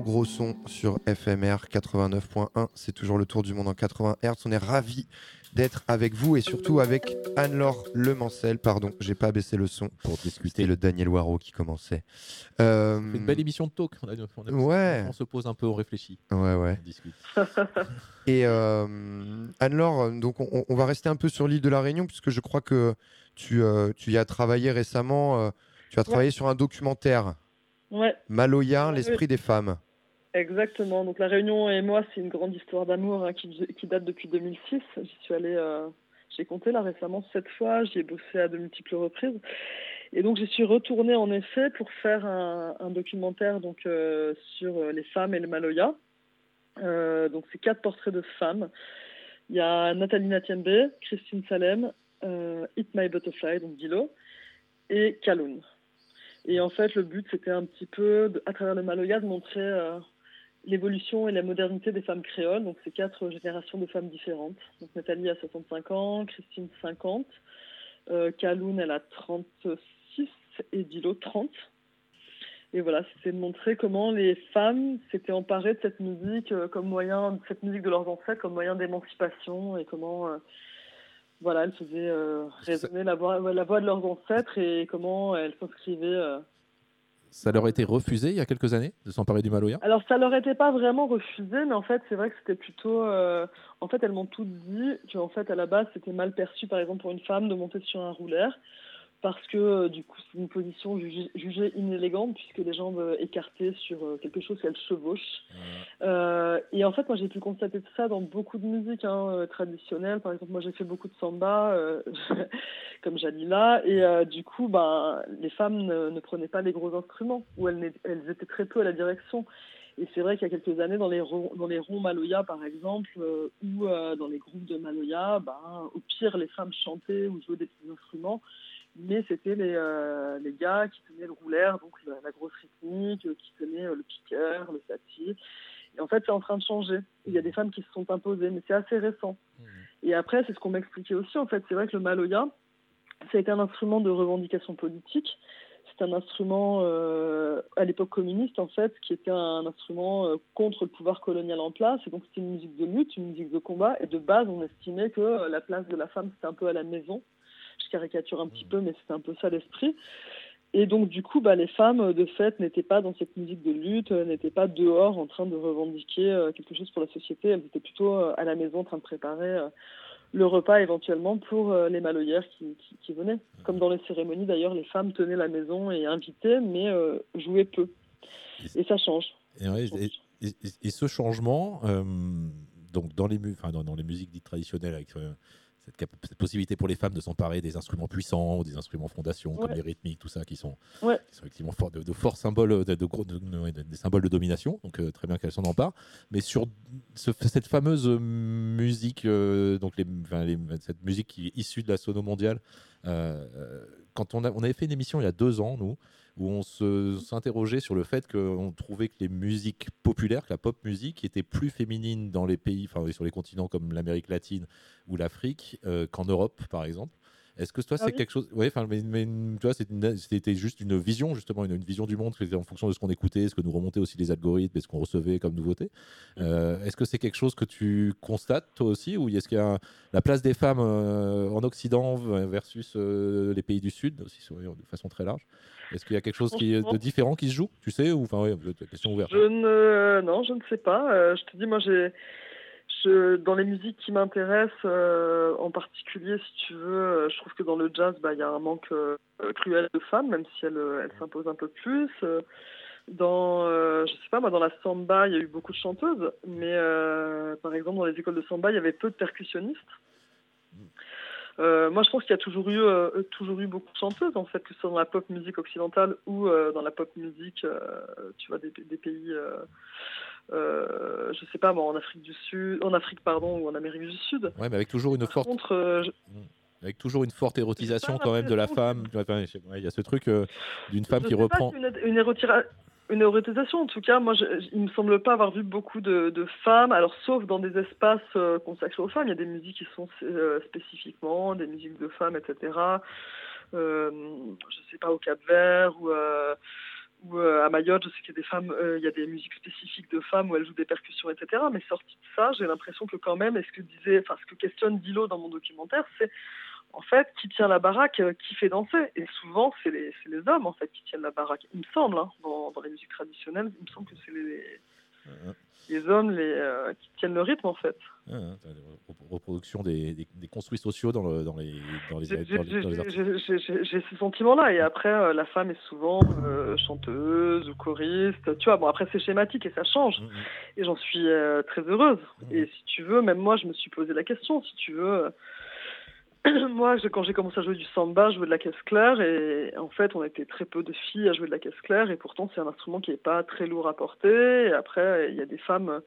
Gros son sur FMR 89.1. C'est toujours le tour du monde en 80 Hz. On est ravis d'être avec vous et surtout avec Anne-Laure Lemancel. Pardon, j'ai pas baissé le son pour discuter le Daniel Waro qui commençait. Euh, C'est une belle émission de talk. On, a- on a- Ouais. on se pose un peu, on réfléchit. Ouais, ouais. On discute. Et euh, Anne-Laure, donc on, on va rester un peu sur l'île de la Réunion puisque je crois que tu, euh, tu y as travaillé récemment. euh, tu as travaillé sur un documentaire, Ouais. Maloya, l'esprit des femmes. Exactement. Donc la Réunion et moi, c'est une grande histoire d'amour hein, qui, date depuis 2006. J'y suis allée, euh, j'ai compté là récemment sept fois. J'y ai bossé à de multiples reprises. Et donc j'y suis retournée en effet pour faire un, documentaire donc euh, sur euh, les femmes et le Maloya. Donc c'est quatre portraits de femmes. Il y a Nathalie Natiembe, Christine Salem, Hit My Butterfly, donc Dilo, et Kaloun. Et en fait, le but, c'était un petit peu, à travers le Maloya, de montrer l'évolution et la modernité des femmes créoles. Donc, c'est quatre générations de femmes différentes. Donc, Nathalie a 65 ans, Christine 50, euh, Kaloun, elle a 36 et Dilo 30. Et voilà, c'était de montrer comment les femmes s'étaient emparées de cette musique euh, comme moyen, de cette musique de leurs ancêtres comme moyen d'émancipation et comment, euh, voilà, elles faisaient euh, résonner la voix, la voix de leurs ancêtres et comment elles s'inscrivaient. Ça leur a refusé il y a quelques années de s'emparer du Maloya? Alors ça leur était pas vraiment refusé, mais en fait c'est vrai que c'était plutôt, euh, en fait elles m'ont toutes dit qu'en fait à la base c'était mal perçu par exemple pour une femme de monter sur un roulaire parce que euh, du coup c'est une position jugée, jugée inélégante puisque les jambes euh, écartées sur euh, quelque chose qu'elles chevauchent. Euh, et en fait moi j'ai pu constater ça dans beaucoup de musiques hein, traditionnelles. Par exemple moi j'ai fait beaucoup de samba euh, comme Jalila et euh, du coup ben les femmes ne, ne prenaient pas les gros instruments ou elles, étaient très peu à la direction. Et c'est vrai qu'il y a quelques années, dans les ronds, dans les ronds Maloya, par exemple, euh, ou euh, dans les groupes de Maloya, ben, au pire, les femmes chantaient ou jouaient des petits instruments, mais c'était les, euh, les gars qui tenaient le roulaire, donc la, la grosse rythmique, euh, qui tenaient euh, le piqueur, le sati. Et en fait, c'est en train de changer. Il y a des femmes qui se sont imposées, mais c'est assez récent. Et après, c'est ce qu'on m'expliquait aussi, en fait. C'est vrai que le Maloya, ça a été un instrument de revendication politique. C'est un instrument, euh, à l'époque communiste, en fait, qui était un instrument euh, contre le pouvoir colonial en place. Et donc, c'était une musique de lutte, une musique de combat. Et de base, on estimait que la place de la femme, c'était un peu à la maison. Caricature un petit peu, mais c'était un peu ça l'esprit. Et donc, du coup, bah, les femmes, euh, de fait, n'étaient pas dans cette musique de lutte, euh, n'étaient pas dehors en train de revendiquer euh, quelque chose pour la société. Elles étaient plutôt à la maison en train de préparer le repas éventuellement pour les maloyères qui, qui, qui venaient. Comme dans les cérémonies, d'ailleurs, les femmes tenaient la maison et invitaient, mais euh, jouaient peu. Et ça change. Et, ouais, et- et- et ce changement, euh, donc dans les, mu- enfin, dans, dans les musiques dites traditionnelles, avec euh, cette, possibilité pour les femmes de s'emparer des instruments puissants, ou des instruments fondations, comme les rythmiques, tout ça, qui sont, Ouais. qui sont effectivement forts- de, de forts symboles, de, de des symboles de domination, donc euh, très bien qu'elles s'en emparent. Mais sur ce- cette fameuse musique, euh, donc les, enfin, les- cette musique qui est issue de la sono mondiale, euh, quand on, a, on avait fait une émission il y a deux ans, nous, où on s'interrogeait sur le fait qu'on trouvait que les musiques populaires, que la pop musique était plus féminine dans les pays, enfin sur les continents comme l'Amérique latine ou l'Afrique euh, qu'en Europe, par exemple. Est-ce que toi, Ah c'est oui. quelque chose. Enfin, mais, mais, tu vois, c'était juste une vision, justement, une, une vision du monde, c'était en fonction de ce qu'on écoutait, ce que nous remontaient aussi les algorithmes et ce qu'on recevait comme nouveauté. Euh, est-ce que c'est quelque chose que tu constates, toi aussi, ou est-ce qu'il y a la place des femmes euh, en Occident versus euh, les pays du Sud, aussi de façon très large? Est-ce qu'il y a quelque chose qui de différent qui se joue? Tu sais Ou enfin, ouais, question ouverte. Je ne, non, je ne sais pas. Je te dis, moi, j'ai, dans les musiques qui m'intéressent, euh, en particulier, si tu veux, euh, je trouve que dans le jazz, bah, il y a un manque euh, cruel de femmes, même si elles, elles s'imposent un peu plus. Dans, je sais pas, moi, dans la samba, il y a eu beaucoup de chanteuses, mais par exemple, dans les écoles de samba, il y avait peu de percussionnistes. Euh, moi, je pense qu'il y a toujours eu, euh, toujours eu beaucoup de chanteuses, en fait, que ce soit dans la pop musique occidentale ou euh, dans la pop musique, tu vois, des, des pays, je sais pas, moi, en Afrique du Sud, en Afrique, pardon, ou en Amérique du Sud. Ouais, mais avec toujours une Par forte. contre, je- Avec toujours une forte érotisation quand même de la femme. Ouais, Il y a ce truc d'une femme je qui reprend. si une, une érotira- une érotisation, en tout cas, moi, je, il me semble pas avoir vu beaucoup de, femmes, alors sauf dans des espaces euh, consacrés aux femmes, il y a des musiques qui sont euh, spécifiquement des musiques de femmes, etc. Euh, je sais pas, au Cap-Vert ou, euh, ou à Mayotte, je sais qu'il y a des femmes, il y a des musiques spécifiques de femmes où elles jouent des percussions, etc. Mais sorti de ça, j'ai l'impression que quand même, et ce que disait, enfin, ce que questionne Dilo dans mon documentaire, c'est en fait, qui tient la baraque, euh, qui fait danser. Et souvent, c'est les, les hommes, en fait, qui tiennent la baraque. Il me semble, hein, dans, dans les musiques traditionnelles, il me semble que c'est les, les hommes les, euh, qui tiennent le rythme, en fait. T'as des des, des- construits sociaux dans, le, dans les dans les, J'ai ce sentiment-là. Et après, euh, la femme est souvent euh, chanteuse ou choriste. Tu vois, bon, après, c'est schématique et ça change. Et j'en suis très heureuse. Et si tu veux, même moi, je me suis posé la question. Si tu veux, moi, je- quand j'ai commencé à jouer du samba, je jouais de la caisse claire. Et en fait, on était très peu de filles à jouer de la caisse claire. Et pourtant, c'est un instrument qui n'est pas très lourd à porter. Et après, il y a des femmes euh,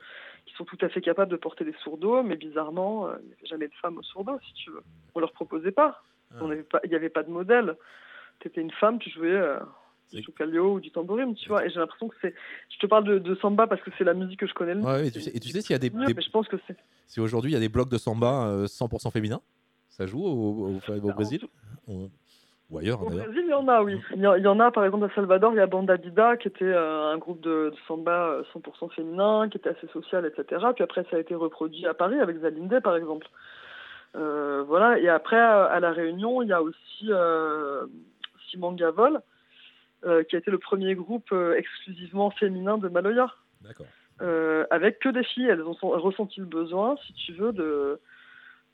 qui sont tout à fait capables de porter des sourds-dos. Mais bizarrement, euh, il n'y avait jamais de femmes au sourd-dos, si tu veux. On leur proposait pas. Pas- Il n'y avait pas de modèle. Tu étais une femme, tu jouais euh, du chocalio ou du tambourine, tu vois. Et j'ai l'impression que c'est. Je te parle de, de samba parce que c'est la musique que je connais le mieux. Ouais, et tu sais, s'il y a des, des- mais je pense que c'est. si aujourd'hui il y a des blocs de samba euh, 100% féminins, ça joue au, au- au Brésil? Ou, ou ailleurs Au. Brésil, il y en a, oui. Il y, en- a, par exemple, à Salvador, il y a Banda Bida, qui était euh, un groupe de, de samba euh, 100% féminin, qui était assez social, etc. Puis après, ça a été reproduit à Paris avec Zalinde, par exemple. Euh, voilà. Et après, euh, à La Réunion, il y a aussi euh, Simon Gavol, euh, qui a été le premier groupe euh, exclusivement féminin de Maloya. D'accord. Euh, avec que des filles. Elles ont ressenti le besoin, si tu veux, de,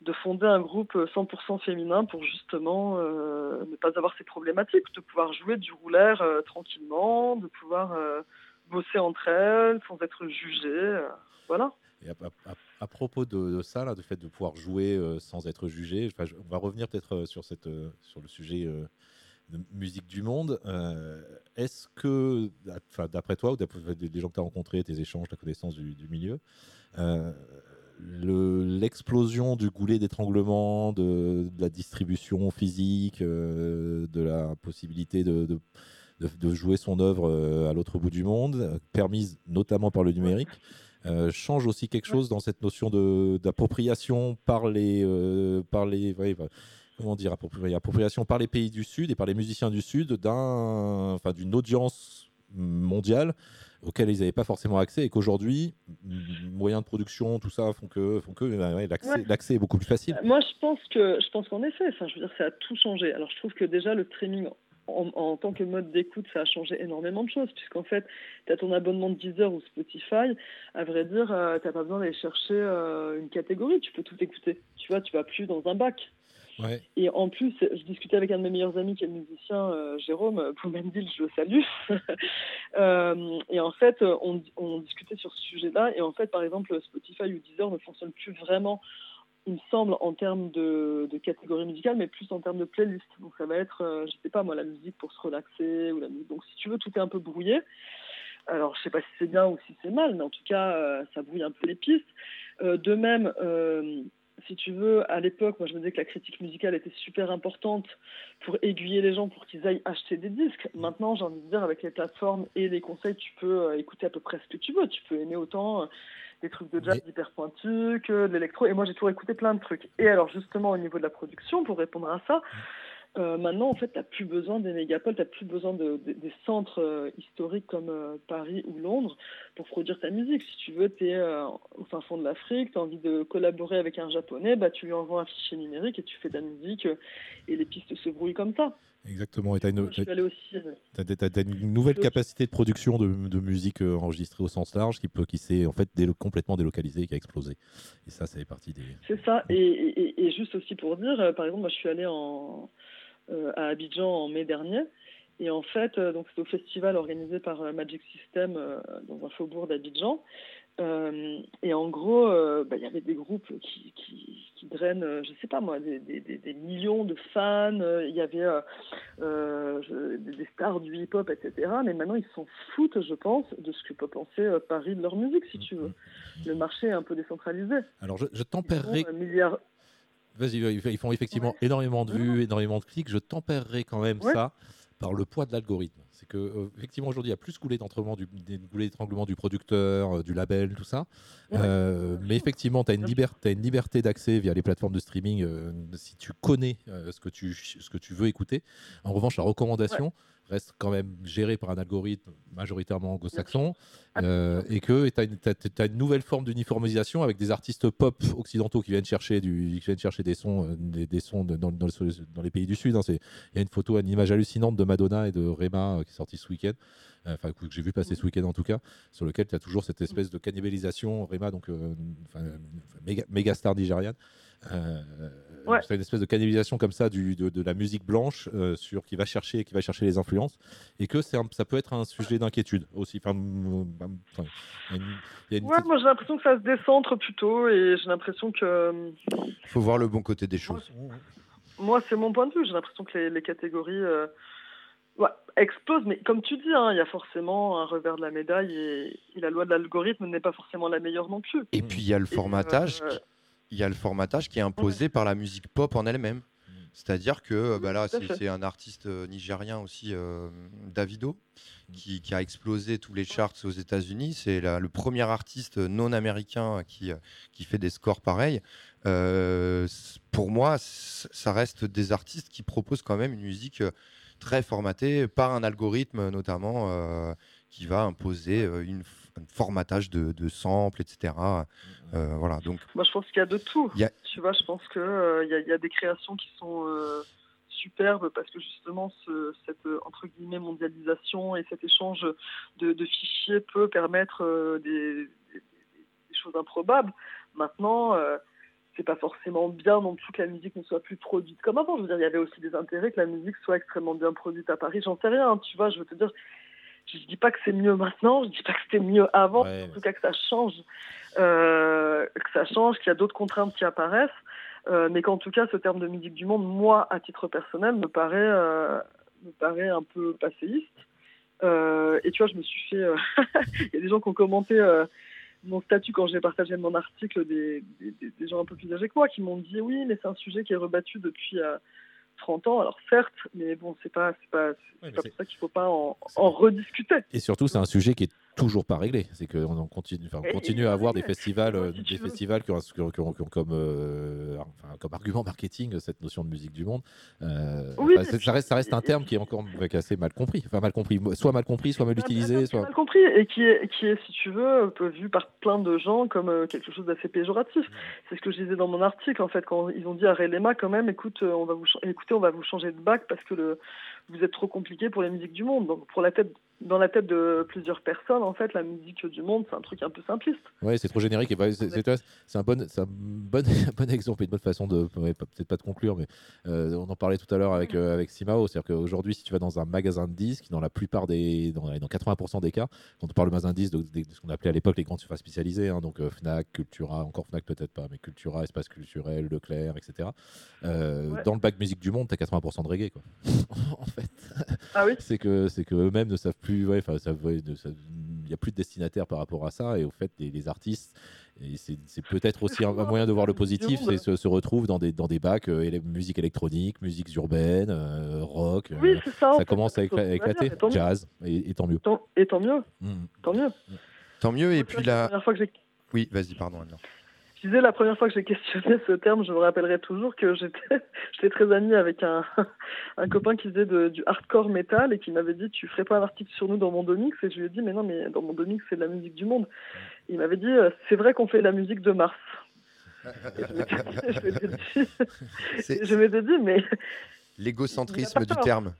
de fonder un groupe 100% féminin pour justement euh, ne pas avoir ces problématiques, de pouvoir jouer du roulaire euh, tranquillement, de pouvoir euh, bosser entre elles sans être jugées. voilà. Et à, propos de, ça, là, du fait de pouvoir jouer sans être jugé, on va revenir peut-être sur, cette, sur le sujet de musique du monde. Est-ce que, d'après toi, ou d'après des des gens que tu as rencontrés, tes échanges, ta connaissance du milieu, le- l'explosion du goulet d'étranglement, de, de la distribution physique, euh, de la possibilité de, de- jouer son œuvre euh, à l'autre bout du monde, euh, permise notamment par le numérique, euh, change aussi quelque chose dans cette notion d'appropriation par les, euh, par les, ouais, comment dire, appropri- appropriation par les pays du Sud et par les musiciens du Sud d'un, enfin, d'une audience mondiale auquel ils n'avaient pas forcément accès et qu'aujourd'hui, moyens de production, tout ça font que, font que ouais, l'accès Ouais. l'accès est beaucoup plus facile. Moi, je pense que, je pense qu'en effet, enfin, je veux dire, ça a tout changé. Alors, je trouve que déjà le streaming, en, en tant que mode d'écoute, ça a changé énormément de choses, puisqu'en fait, tu as ton abonnement de Deezer ou Spotify. À vrai dire, euh, t'as pas besoin d'aller chercher euh, une catégorie. Tu peux tout écouter. Tu vois, tu vas plus dans un bac. Et en plus, je discutais avec un de mes meilleurs amis qui est musicien, euh, Jérôme Poumendil, je le salue. Euh, et en fait, euh, on, discutait sur ce sujet-là. Et en fait, par exemple, Spotify ou Deezer ne fonctionnent plus vraiment, il me semble, en termes de, de catégorie musicale, mais plus en termes de playlist. Donc ça va être, euh, je sais pas moi, la musique pour se relaxer. ou la musique. Donc si tu veux, tout est un peu brouillé. Alors, je sais pas si c'est bien ou si c'est mal, mais en tout cas, euh, ça brouille un peu les pistes. Euh, de même, euh, si tu veux, à l'époque, moi je me disais que la critique musicale était super importante pour aiguiller les gens pour qu'ils aillent acheter des disques. Maintenant, j'ai envie de dire, avec les plateformes et les conseils, tu peux euh, écouter à peu près ce que tu veux. Tu peux aimer autant euh, des trucs de jazz hyper pointus que de l'électro. Et moi, j'ai toujours écouté plein de trucs. Et alors, justement, au niveau de la production, pour répondre à ça, euh, maintenant, en fait, tu n'as plus besoin des mégapoles, tu n'as plus besoin de, de- des centres euh, historiques comme euh, Paris ou Londres pour produire ta musique. Si tu veux, tu es au fin fond de l'Afrique, tu as envie de collaborer avec un japonais, bah, tu lui envoies un fichier numérique et tu fais ta musique et les pistes se brouillent comme ça. Exactement. Et tu as une, nouvelle capacité de production de, de musique enregistrée au sens large qui, peut, qui s'est en fait délo- complètement délocalisée, qui a explosé. Et ça, ça fait partie des. C'est ça. Et, et- et juste aussi pour dire, par exemple, moi je suis allée en, à Abidjan en mai dernier. Et en fait, euh, donc c'était au festival organisé par euh, Magic System euh, dans un faubourg d'Abidjan. Euh, et en gros, euh, bah, il y avait des groupes qui, qui, qui drainent, euh, je sais pas moi, des, des, des- des millions de fans. Euh, Il y avait euh, euh, je- des stars du hip-hop, etc. Mais maintenant, ils s'en foutent, je pense, de ce que peut penser euh, Paris de leur musique, si tu veux. Le marché est un peu décentralisé. Alors, je, je tempérerai. euh, Vas-y, ils font effectivement énormément de vues, énormément de clics. Je tempérerai quand même Ouais. ça par le poids de l'algorithme. C'est que euh, effectivement aujourd'hui il y a plus goulet d'étranglement du, du producteur, euh, du label, tout ça. Ouais. Euh, mais effectivement, tu as une, liberté d'accès via les plateformes de streaming si tu connais ce, que tu, ce que tu veux écouter. En revanche, la recommandation reste quand même gérée par un algorithme majoritairement anglo-saxon euh, et que tu as, une nouvelle forme d'uniformisation avec des artistes pop occidentaux qui viennent chercher, du, qui viennent chercher des sons, euh, des, des sons de- dans, dans les, dans les pays du Sud. hein. Il y a une photo, une image hallucinante de Madonna et de Rema euh, qui est sortie ce week-end. Euh, Enfin, que j'ai vu passer ce week-end en tout cas, sur lequel tu as toujours cette espèce de cannibalisation. Rema, donc, euh, méga, méga star nigériane. Euh, Ouais. C'est une espèce de cannibalisation comme ça du, de, de la musique blanche euh, sur qui va chercher qui va chercher les influences et que un- ça peut être un sujet d'inquiétude aussi. Enfin, enfin, il y a une- il y a une Ouais, moi j'ai l'impression que ça se décentre plutôt et j'ai l'impression que. euh, faut voir le bon côté des choses. Moi, c'est mon point de vue. J'ai l'impression que les, les catégories euh, ouais, explosent. Mais comme tu dis, hein, il y a forcément un revers de la médaille et, et la loi de l'algorithme n'est pas forcément la meilleure non plus. Et puis il y a le formatage, euh, qui- il y a le formatage qui est imposé par la musique pop en elle-même. C'est-à-dire que bah là, c'est un artiste euh, nigérien aussi, euh, Davido, qui, qui a explosé tous les charts aux États-Unis. C'est le premier artiste non américain qui, qui fait des scores pareils. Euh, pour moi, ça reste des artistes qui proposent quand même une musique euh, très formatée par un algorithme notamment euh, qui va imposer euh, une, un formatage de, de samples, etc. Euh, voilà, donc Moi, je pense qu'il y a de tout. A- Tu vois, je pense qu'il il y, a- il y a des créations qui sont euh, superbes parce que justement, ce- cette euh, entre guillemets mondialisation et cet échange de, de fichiers peut permettre euh, des, des- des choses improbables. Maintenant, euh, c'est pas forcément bien non plus que la musique ne soit plus produite comme avant. Je veux dire, il y avait aussi des intérêts que la musique soit extrêmement bien produite à Paris. J'en sais rien, hein, tu vois. Je veux te dire, je dis pas que c'est mieux maintenant, je dis pas que c'était mieux avant, en tout cas que ça change, euh, que ça change, qu'il y a d'autres contraintes qui apparaissent, euh, mais qu'en tout cas ce terme de musique du monde, moi à titre personnel, me paraît, euh, me paraît un peu passéiste. Et tu vois, je me suis fait. Il y a des gens qui ont commenté mon statut quand j'ai partagé mon article, des, des- des- des gens un peu plus âgés que moi, qui m'ont dit oui, mais c'est un sujet qui est rebattu depuis euh, 30 ans. Alors certes, mais bon, c'est pas, c'est pas, c'est pas pour ça qu'il faut pas en, en rediscuter. Et surtout, c'est un sujet qui est toujours pas réglé. C'est qu'on continue, enfin, on continue à avoir des festivals, euh, si des festivals qui ont, qui ont- qui ont- qui ont comme, euh, enfin, comme argument marketing cette notion de musique du monde. Euh, Oui, enfin, ça, reste, ça reste un terme qui est encore assez mal compris. Enfin, mal compris, soit mal compris, soit mal utilisé, soit. mal compris et qui est, qui est, si tu veux, vu par plein de gens comme euh, quelque chose d'assez péjoratif. C'est ce que je disais dans mon article en fait quand ils ont dit à Relema quand même, écoute, euh, on va vous, écoutez, on va vous changer de bac parce que le, vous êtes trop compliqué pour les musiques du monde. Donc pour la tête, dans la tête de plusieurs personnes, en fait, la musique du monde, c'est un truc un peu simpliste. Ouais, c'est trop générique. Et bah, c'est- un bon, c'est un bon, un bon exemple et une bonne façon de, peut-être pas de conclure, mais euh, on en parlait tout à l'heure avec euh, avec Simao. C'est-à-dire qu'aujourd'hui, si tu vas dans un magasin de disques, dans la plupart des, dans, dans 80% des cas, quand on parle de magasin de disques, de, de- de ce qu'on appelait à l'époque les grandes surfaces spécialisées, hein, donc euh, Fnac, Cultura, encore Fnac peut-être pas, mais Cultura, Espace Culturel, Leclerc, etc. Ouais. Dans le bac musique du monde, t'as 80% de reggae, quoi. en fait. Ah oui. C'est que c'est que eux-mêmes ne savent plus, ouais, il n'y a plus de destinataire par rapport à ça, et au fait, les, les artistes, et c'est peut-être aussi un, un moyen de voir le positif, c'est se, se retrouvent dans des dans des bacs euh, musique électronique, musique urbaine, euh, rock. Oui, euh, c'est ça, fait, commence à éclater, dire, et jazz, et, et tant mieux. Tant- et tant mieux, Mm. tant mieux. Tant mieux. Et puis La là. première fois que j'ai Oui, vas-y, pardon. Disais la première fois que j'ai questionné ce terme, je me rappellerai toujours que j'étais très amie avec un, un copain qui faisait de- du hardcore metal et qui m'avait dit tu ferais pas un article sur nous dans mon domix et je lui ai dit mais non mais dans mon domix c'est de la musique du monde. Il m'avait dit euh, c'est vrai qu'on fait la musique de Mars. Et je m'étais dit, dit mais L'égocentrisme du terme.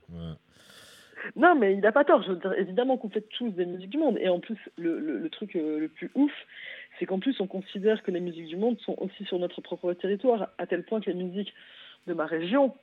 Non, mais il n'a pas tort. Je veux dire, évidemment qu'on fait tous des musiques du monde. Et en plus, le, le- le truc euh, le plus ouf, c'est qu'en plus, on considère que les musiques du monde sont aussi sur notre propre territoire, à tel point que les musiques de ma région,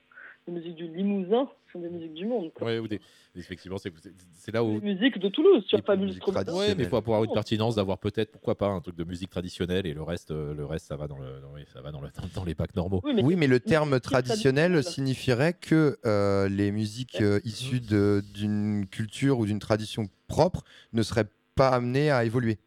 les musiques du Limousin, sont des musiques du monde. quoi. Ouais, ou des- effectivement, c'est là où. Les musiques de Toulouse, tu vas pas musique Ouais, mais il faut avoir une pertinence d'avoir peut-être, pourquoi pas, un truc de musique traditionnelle et le reste, euh, le reste ça va dans, le, dans- oui, ça va dans, le- dans- dans les bacs normaux. Oui, mais, le terme traditionnel traditionnelle. signifierait que euh, les musiques euh, issues d'une culture ou d'une tradition propre ne seraient pas amenées à évoluer.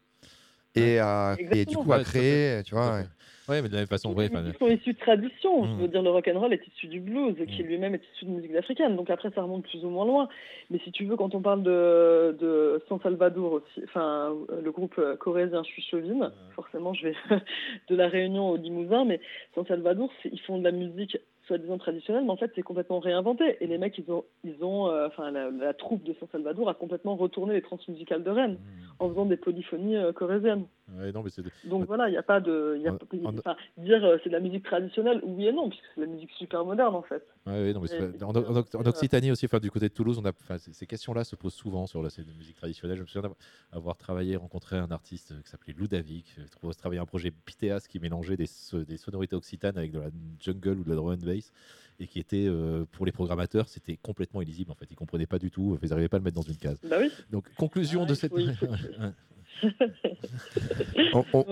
Et, à, et du coup à Ouais, tout à créer, tu vois. ouais. Ouais, mais de la même façon, enfin, musiques sont issues de tradition. Mm. Je veux dire, le rock'n'roll est issu du blues, qui lui-même est issu de musique africaine. Donc après, ça remonte plus ou moins loin. Mais si tu veux, quand on parle de, de San Salvador aussi, enfin, euh, le groupe euh, corrézien Chuchovine, forcément, je vais de la Réunion au Limousin, mais San Salvador, ils font de la musique soi-disant traditionnelle, mais en fait, c'est complètement réinventé. Et les mecs, ils ont, ils ont, euh, enfin, la, la troupe de San Salvador a complètement retourné les transmusicales de Rennes en faisant des polyphonies euh, corréziennes. ouais, non, mais c'est. Donc voilà, il n'y a pas de. il Y a, en- enfin, dire euh, c'est de la musique traditionnelle, oui et non, puisque c'est de la musique super moderne en fait. Ouais, non, mais pas- en, en- en- en Occitanie aussi, enfin, du côté de Toulouse, on a, enfin, ces, questions-là se posent souvent sur la scène de musique traditionnelle. Je me souviens d'avoir avoir travaillé, rencontré un artiste euh, qui s'appelait Ludavic, euh, trou- travaillé un projet Pitéas qui mélangeait des, so- des sonorités occitanes avec de la jungle ou de la drum and bass et qui était euh, pour les programmateurs, c'était complètement illisible en fait. Ils comprenaient pas du tout, ils n'arrivaient pas à le mettre dans une case. Bah oui. Donc conclusion de cette. On, on-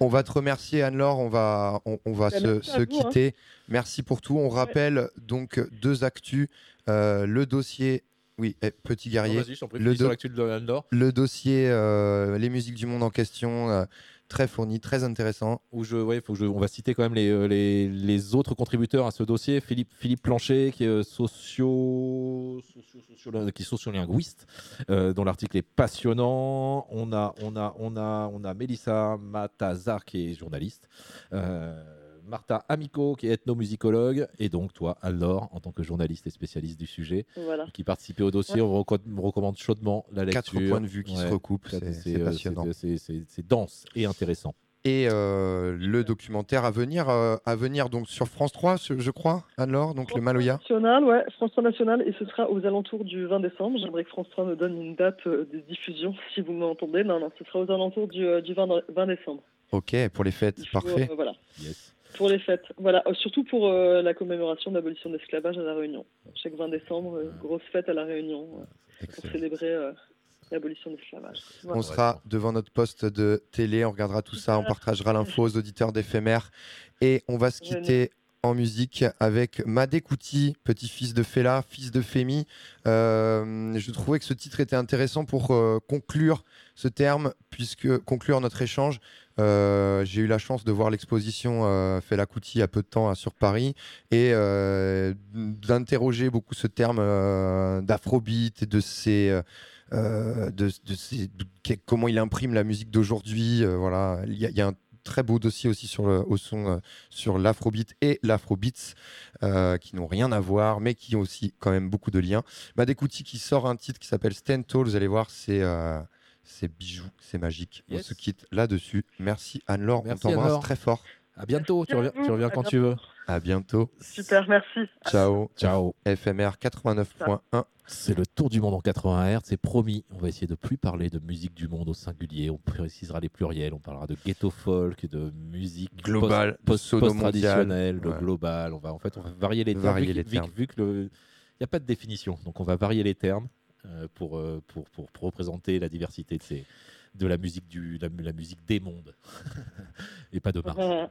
on va te remercier Anne-Laure, on va, on, on va Bah, se, vous, hein. quitter. Merci pour tout. On rappelle donc deux actus. Euh, le dossier, oui, eh, petit guerrier. Non, prie, le, de dossier, euh, les musiques du monde en question, euh, très fourni, très intéressant. où je, ouais, faut que je, on va citer quand même les, euh, les, les autres contributeurs à ce dossier. Philippe, Philippe Planchet, qui est euh, socio, socio- qui est sociolinguiste, euh, dont l'article est passionnant. On a, on a, on a, on a Mélissa Matazar, qui est journaliste. Euh, Martha Amico, qui est ethnomusicologue, et donc toi, Alors, en tant que journaliste et spécialiste du sujet, Voilà. qui participait au dossier, on on recommande chaudement la lecture. Quatre points de vue qui se recoupent, c'est- euh, passionnant. c'est- c'est- dense et intéressant. Et euh, le documentaire à venir, euh, à venir donc sur France 3, je crois, Anne-Laure, donc le Maloya. National, ouais, France 3 National, et ce sera aux alentours du 20 décembre. J'aimerais que France 3 me donne une date euh, de diffusion, si vous m'entendez. Non, non, ce sera aux alentours du, euh, du 20, no- 20 décembre. Ok, pour les fêtes, parfait. Euh, voilà. Pour les fêtes. Voilà, Euh, surtout pour euh, la commémoration de l'abolition de l'esclavage à La Réunion. Chaque 20 décembre, euh, grosse fête à La Réunion euh, pour célébrer euh, l'abolition de l'esclavage. Voilà. On sera devant notre poste de télé, on regardera tout ça, on partagera l'info aux auditeurs d'éphémère. Et on va se quitter en musique avec Madekouti, petit-fils de Fela, fils de Femi. Euh, je trouvais que ce titre était intéressant pour euh, conclure ce terme, puisque conclure notre échange. Euh, J'ai eu la chance de voir l'exposition euh, Fela Kuti à peu de temps hein, sur Paris et euh, d'interroger beaucoup ce terme euh, d'afrobeat et de de, de comment il imprime la musique d'aujourd'hui. voilà, il y, a- un très beau dossier aussi sur le, au son sur l'afrobeat et l'afrobeats qui n'ont rien à voir, mais qui ont aussi quand même beaucoup de liens. Madekouti qui sort un titre qui s'appelle Stand Tall. Vous allez voir, c'est c'est bijoux, c'est magique. On se quitte là-dessus. Merci Anne-Laure, on Merci, t'embrasse Anne-Laure. très fort. À bientôt, tu reviens, tu quand tu veux. À bientôt. Super, merci. Ciao. Ciao. FMR 89.1. C'est le tour du monde en 80 Hz, c'est promis. On va essayer de plus parler de musique du monde au singulier. On précisera les pluriels. On parlera de ghetto folk, de musique Globale, post, post, sono traditionnelle, de mondiale. Ouais. global. On va en fait on va varier les termes. Varier vu, les vu- termes. vu que le il n'y a pas de définition, donc on va varier les termes pour, euh, pour, pour, pour représenter la diversité de, ces, de la musique du la, la musique des mondes et pas de Mars.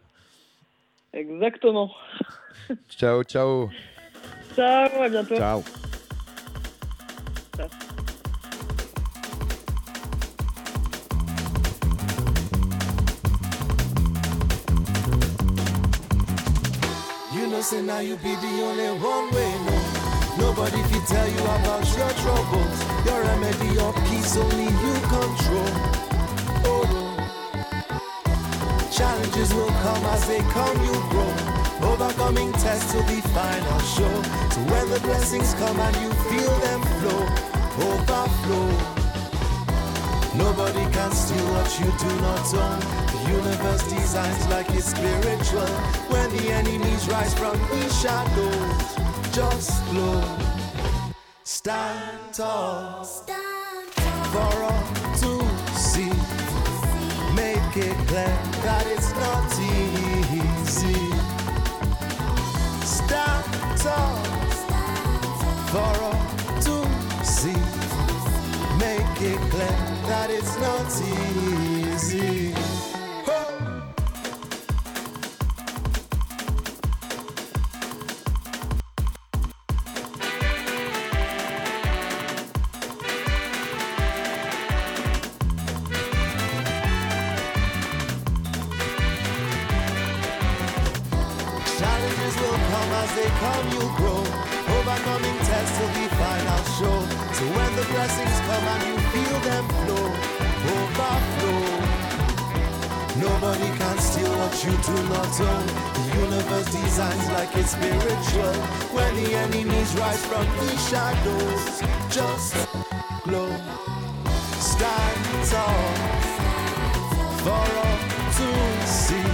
Exactement. Ciao, ciao. Ciao, à bientôt. Ciao. You know, say now you be the only one way, no. Nobody can tell you about your troubles. Your remedy, your peace, only you control. Oh, challenges will come as they come, you grow. Overcoming tests will be final show. So when the blessings come and you feel them flow, overflow. Nobody can steal what you do not own. The universe designs like it's spiritual. When the enemies rise from the shadows, just glow. Stand tall for all to see. Make it clear that it's not easy. Stand tall for all to see. Make it clear that it's not easy. Rise from the shadows, just glow. Stand tall for all to see.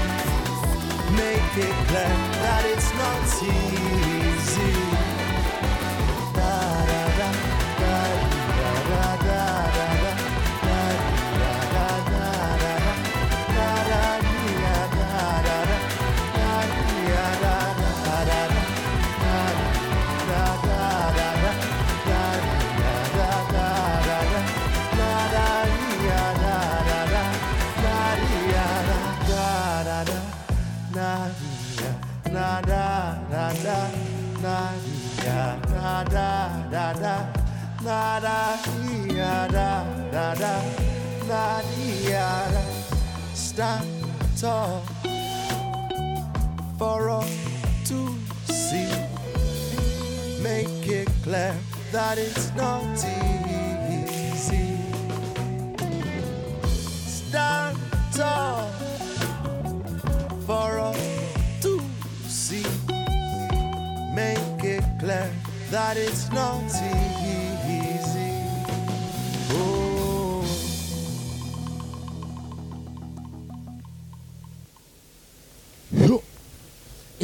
Make it clear that it's not easy. Nada, Nadia, nada, Nadia, stand tall for all to see. Make it clear that it's not easy. Stand tall for all to see. Make it clear that it's not easy.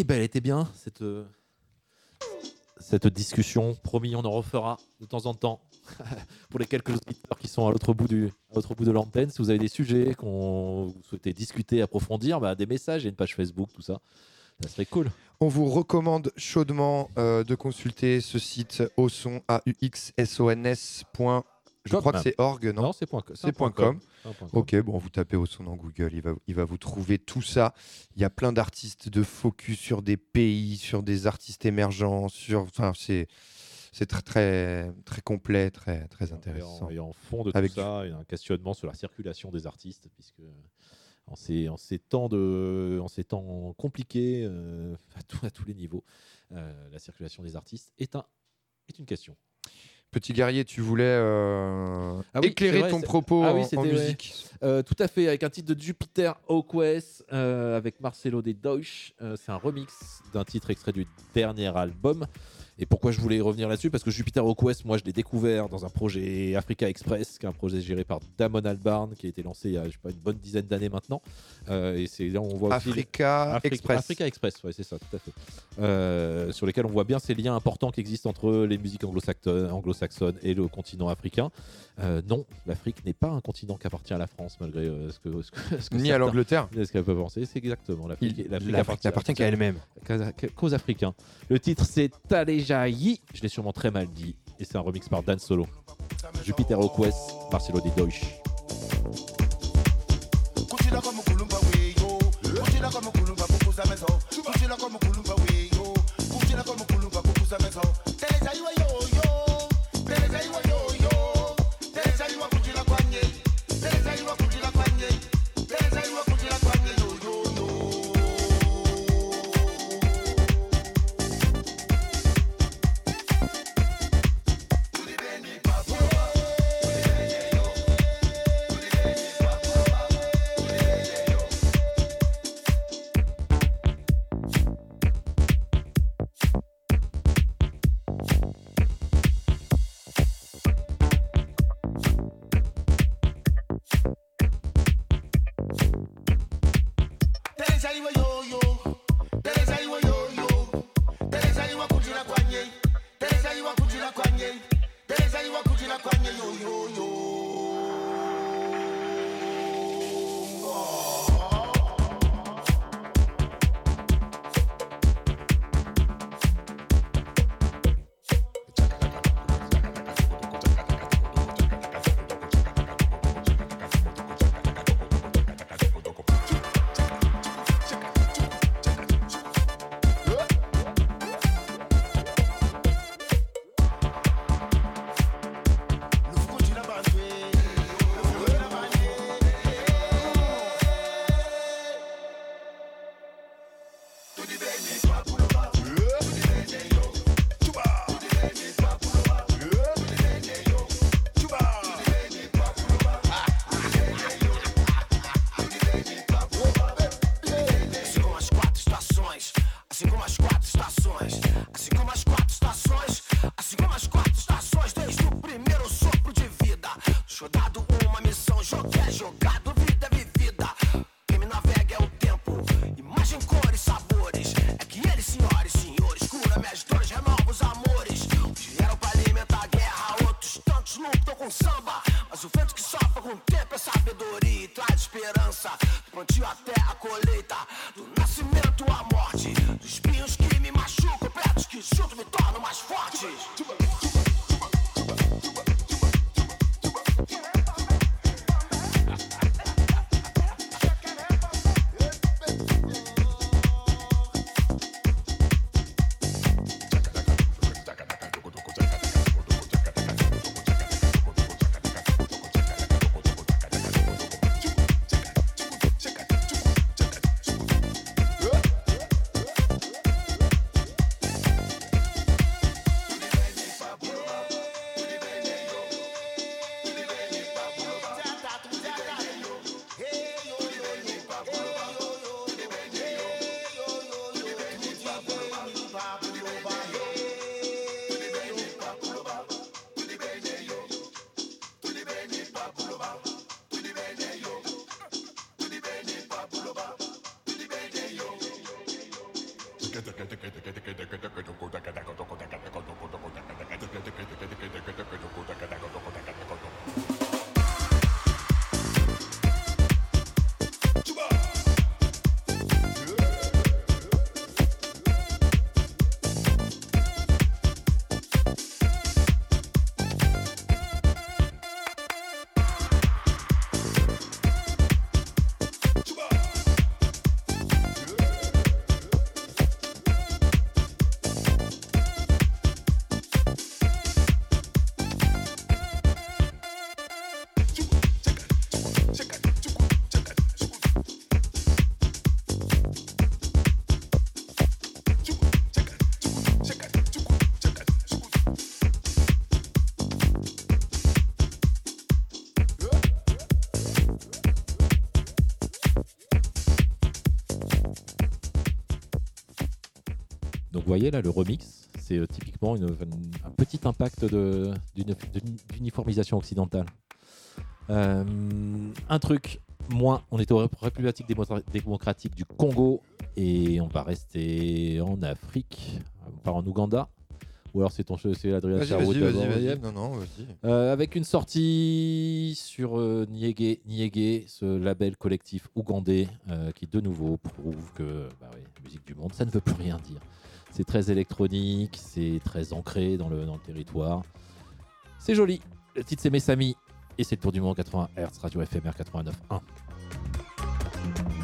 Elle était bien cette euh, cette discussion. Promis, on en refera de temps en temps pour les quelques auditeurs qui sont à l'autre bout bout de l'antenne. Si vous avez des sujets qu'on vous discuter, approfondir, bah, des messages, il a une page Facebook, tout ça, ça serait cool. On vous recommande chaudement euh, de consulter ce site au son Je crois que c'est org, non Non, c'est point co- c'est un C'est point point com. com. C'est un point com. Ok, bon, vous tapez au son dans Google, il va, il va vous trouver tout ça. Il y a plein d'artistes de focus sur des pays, sur des artistes émergents, sur. Enfin, c'est. C'est très, très, très complet, très, très Et intéressant. en, et en fond de tout Avec ça, il y a un questionnement sur la circulation des artistes, puisque en ces, en ces, temps, de, en ces temps compliqués, euh, à, tout- à tous les niveaux, euh, la circulation des artistes est, un, est une question. Petit guerrier, tu voulais euh, Ah oui, éclairer vrai, ton propos ah oui, en- musique. Euh, tout à fait, avec un titre de Jupiter Hawkwest euh, avec Marcelo de Deutsch. C'est un remix d'un titre extrait du dernier album. Et pourquoi je voulais revenir là-dessus? Parce que Jupiter Hawkwest, moi je l'ai découvert dans un projet Africa Express, qui est un projet géré par Damon Albarn, qui a été lancé il y a je sais pas, une bonne dizaine d'années maintenant. Euh, et c'est là où on voit Africa Afri- Express. Africa Express, ouais, c'est ça, tout à fait. Euh, sur lesquels on voit bien ces liens importants qui existent entre les musiques anglo-saxonnes et le continent africain. Euh, non, l'Afrique n'est pas un continent qui appartient à la France, malgré ce que, ce que- ce que Ni à l'Angleterre. ce qu'elle peut penser. C'est exactement l'Afrique. L'Afrique n'appartient qu'à elle-même. Qu'aux Africains. Le titre c'est Je l'ai sûrement très mal dit, et c'est un remix par Dan Solo. Jupiter Hawkwest, Marcelo de Deutsch. Voyez là, le remix, c'est euh, typiquement une- un petit impact de- d'une d'une uniformisation occidentale. Euh, un truc, moins, on est au République démo- démocratique du Congo et on va rester en Afrique, on part en Ouganda. Ou alors c'est ton c'est Adrien Sherwood vas-y, vas-y, vas-y. Non, non, vas-y. Euh, avec une sortie sur euh, Niégué, Niégué, ce label collectif ougandais euh, qui de nouveau prouve que bah musique du monde, ça ne veut plus rien dire. C'est très électronique, c'est très ancré dans le, dans le territoire. C'est joli. Le titre c'est Messami et c'est le tour du monde 80 Hz, Radio FMR 89.1.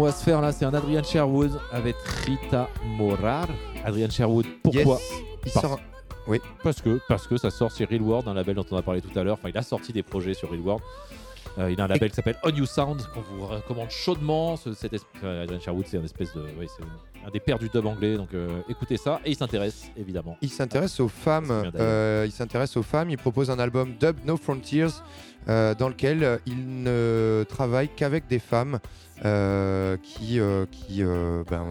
qu'on va se faire là, c'est un Adrian Sherwood avec Rita Morar. Adrian Sherwood, pourquoi Yes, il Parce- sort- Oui. Parce que, parce que ça sort sur Real World, un label dont on a parlé tout à l'heure. Enfin, il a sorti des projets sur Real World. Euh, il a un label qui s'appelle On You Sound qu'on vous recommande chaudement. Ce- cet euh, Adrian Sherwood, c'est un espèce de, c'est un des pères du dub anglais. Donc euh, écoutez ça et il s'intéresse évidemment. Il s'intéresse aux femmes. Euh, il s'intéresse aux femmes. Il propose un album Dub No Frontiers dans lequel il ne travaille qu'avec des femmes qui euh, qui euh, ben,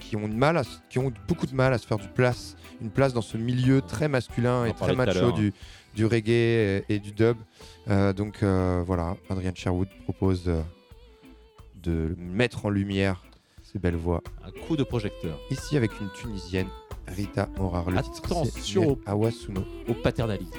qui ont de mal à, s- qui ont beaucoup de mal à se faire du place, une place dans ce milieu très masculin On et très macho l'heure, du, du reggae et, et du dub. Euh, donc euh, voilà, Adrian Sherwood propose de, de mettre en lumière ces belles voix. Un coup de projecteur. Ici avec une Tunisienne, Rita Morar. Le titre, Attention au- Awasuno. au paternalisme.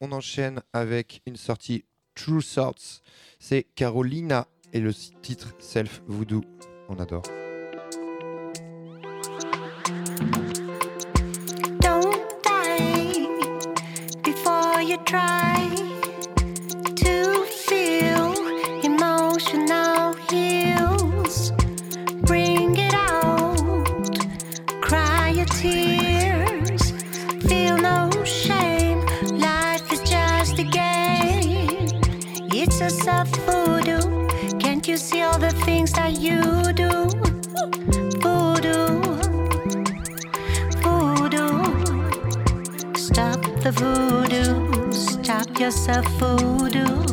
On enchaîne avec une sortie True Sorts. C'est Carolina et le titre Self Voodoo. On adore. yourself voodoo.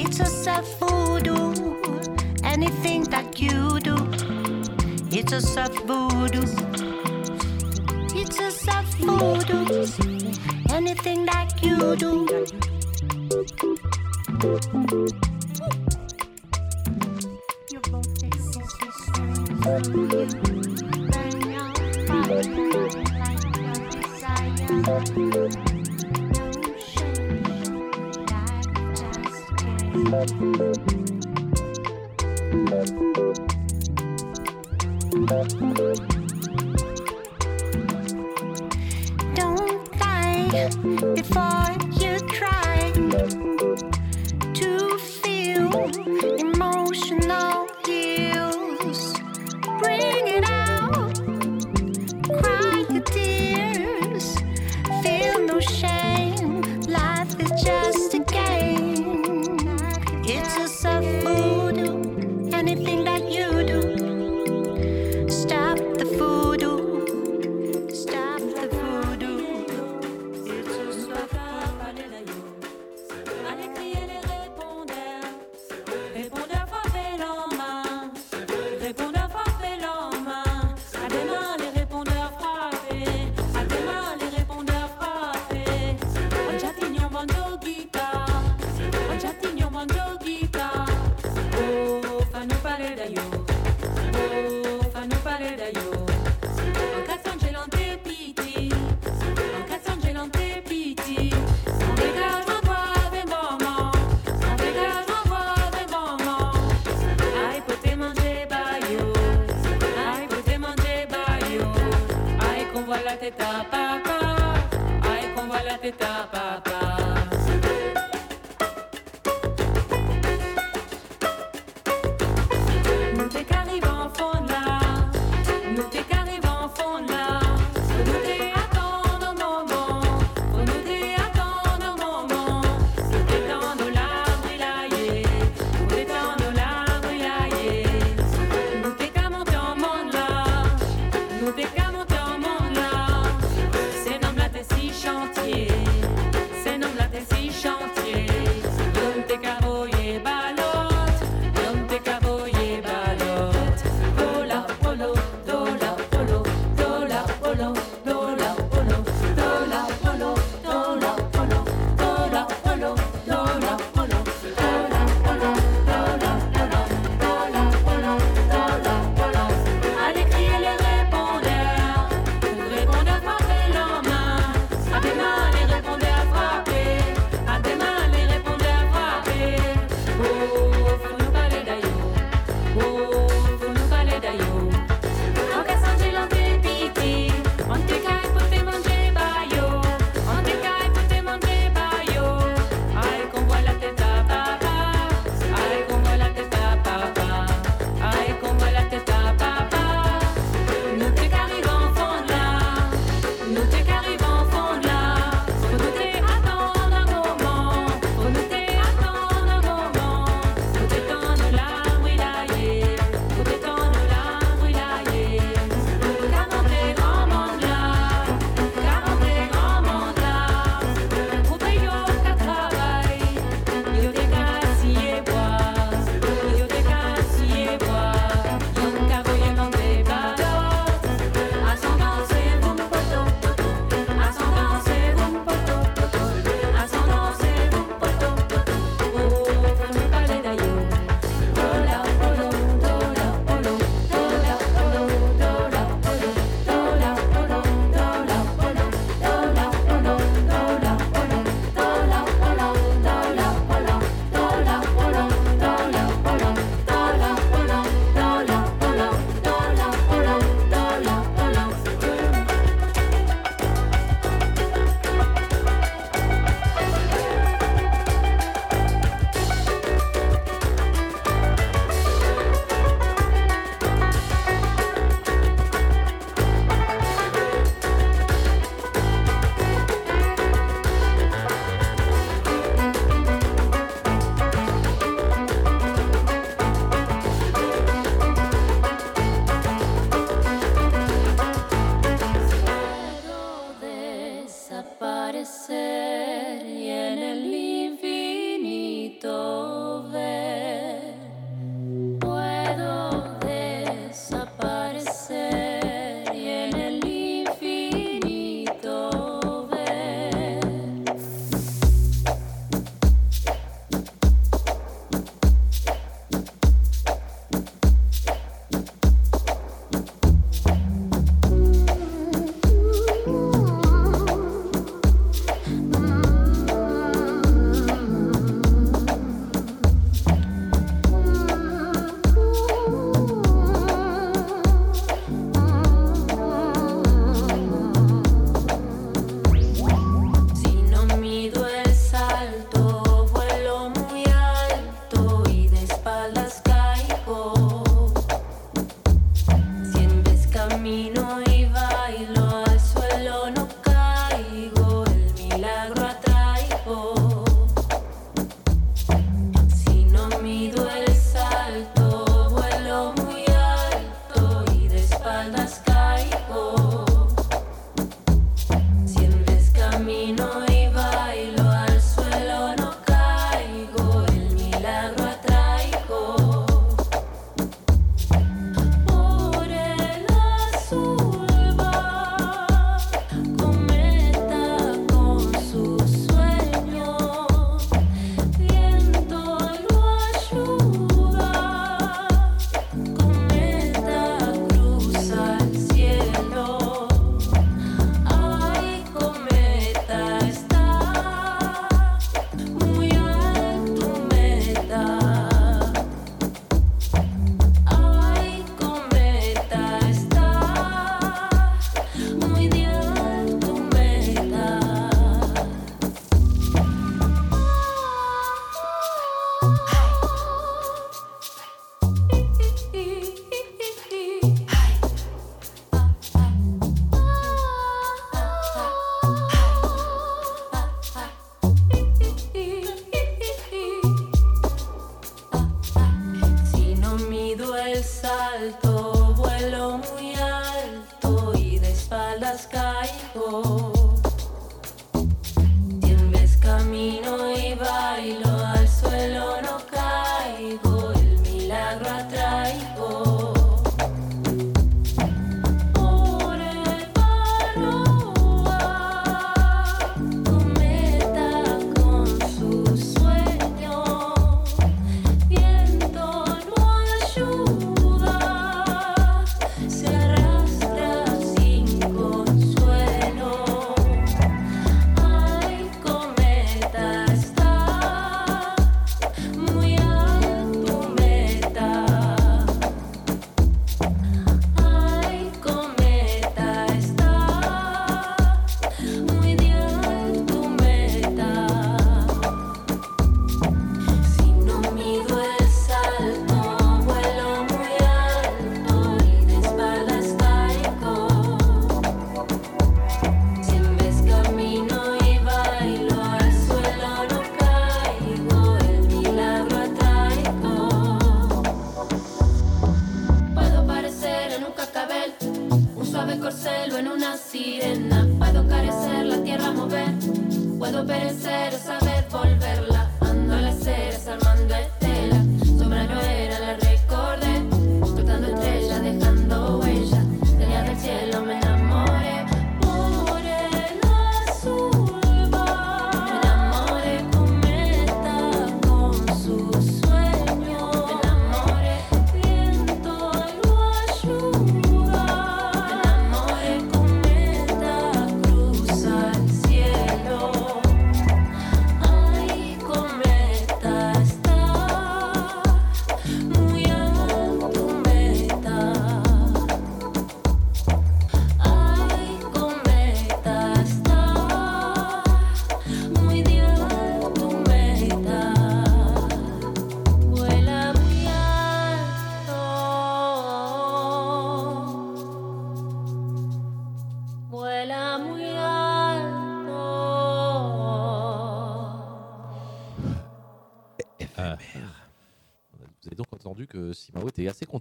It's a self voodoo. Anything that you do, it's a self voodoo. It's a self voodoo. Anything that you do. You.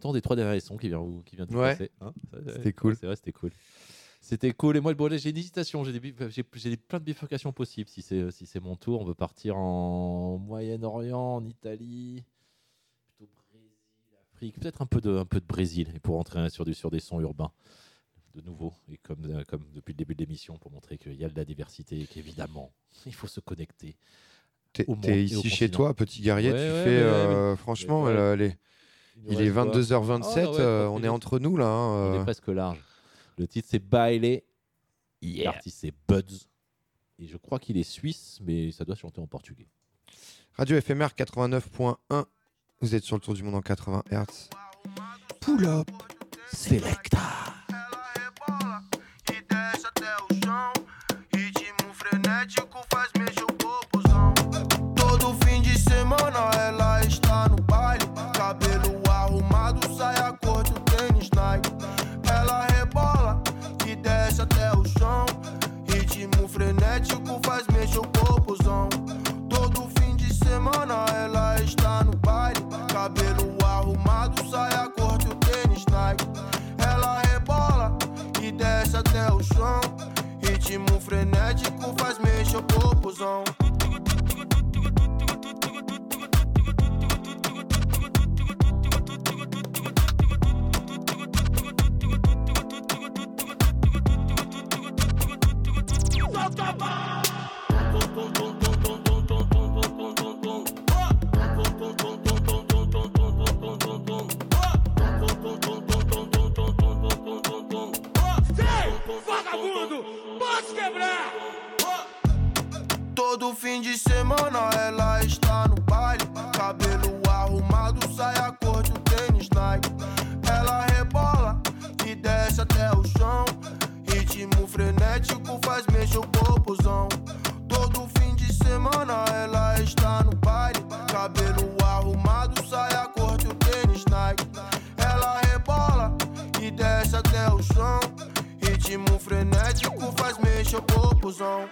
Content des trois derniers sons qui vient, qui vient de Ouais. passer. hein. C'était cool. C'est vrai, c'était cool. C'était cool. Et moi, bon, j'ai une hésitation. J'ai des, plein de bifurcations possibles. Si c'est, si c'est mon tour, on veut partir en Moyen-Orient, en Italie, plutôt Brésil, Afrique, peut-être un peu de, un peu de Brésil, et pour entrer sur, du, sur des sons urbains de nouveau, et comme, euh, comme depuis le début de l'émission, pour montrer qu'il y a de la diversité et qu'évidemment, il faut se connecter. T'es ici chez toi, petit guerrier, Ouais, tu ouais, fais. ouais, euh, franchement, euh, les- il est reste quoi 22h27, Ah ouais, euh, on est entre nous là. hein, On euh. est presque large. Le titre c'est Baile. L'artiste c'est Buds. Et je crois qu'il est suisse, mais ça doit chanter en portugais. Radio FMR 89.1. Vous êtes sur le tour du monde en 80 Hz. Pull up. Selecta. e desce até o chão. Ritmo frenético frenético faz mexer o popozão. Solta a Todo fim de semana ela está no baile. Cabelo arrumado, saia corte, o tênis Nike. Ela rebola e desce até o chão. Ritmo frenético faz mexer o corpozão. Todo fim de semana ela está no baile. Cabelo arrumado, saia corte, o tênis Nike. Ela rebola e desce até o chão. Ritmo frenético faz mexer o corpozão.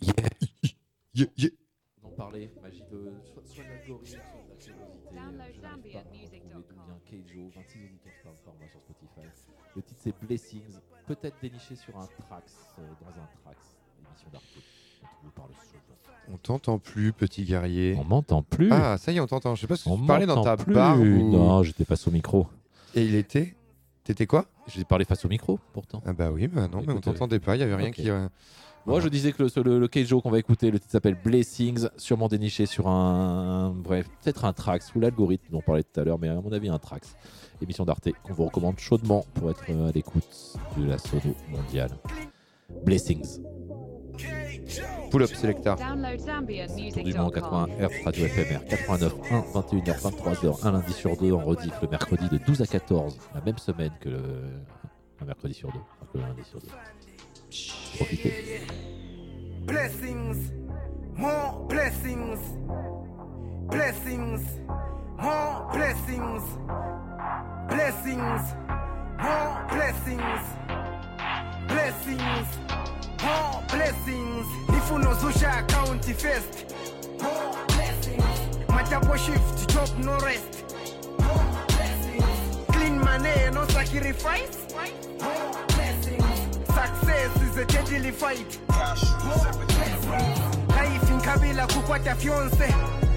Yeah. Yeah, yeah. On en parlait, magie de soit, l'algorithme, soit la curiosité. euh, Je n'arrive pas à retrouver d'où vient Keijo, 26 auditeurs par mois sur Spotify. Le titre c'est Blessings, peut-être déniché sur un Trax, euh, dans un Trax, émission d'Arte. On t'entend plus, petit guerrier. On m'entend plus. Ah, ça y est, on t'entend. Je sais pas si On tu parlais dans ta plus. barre ou... Non, j'étais face au micro. Et il était T'étais quoi? J'ai parlé face au micro, pourtant. Ah bah oui, bah non, mais on t'entendait pas, il y avait rien qui... euh, Moi, je disais que le, le, le Keijo qu'on va écouter, le titre s'appelle Blessings, sûrement déniché sur un. Bref, peut-être un Trax ou l'algorithme dont on parlait tout à l'heure, mais à mon avis, un Trax. Émission d'Arte qu'on vous recommande chaudement pour être à l'écoute de la sono mondiale. Blessings. Pull-up selector. Download Tour du monde 80 Hz, Radio FMR 89 1, 21h, 23h, un lundi sur deux en rediff le mercredi de 12 à 14, la même semaine que le un mercredi sur deux, enfin que le lundi sur deux. Profitez. Blessings, more blessings, blessings, more blessings, blessings, more blessings, blessings. Oh blessings. Ifunozusha account first. Oh blessings. Matapo shift job no rest. Oh blessings. Clean money no sacrifice. Oh blessings. Success is a deadly fight. Oh blessings. Life inkabila kupata fiance.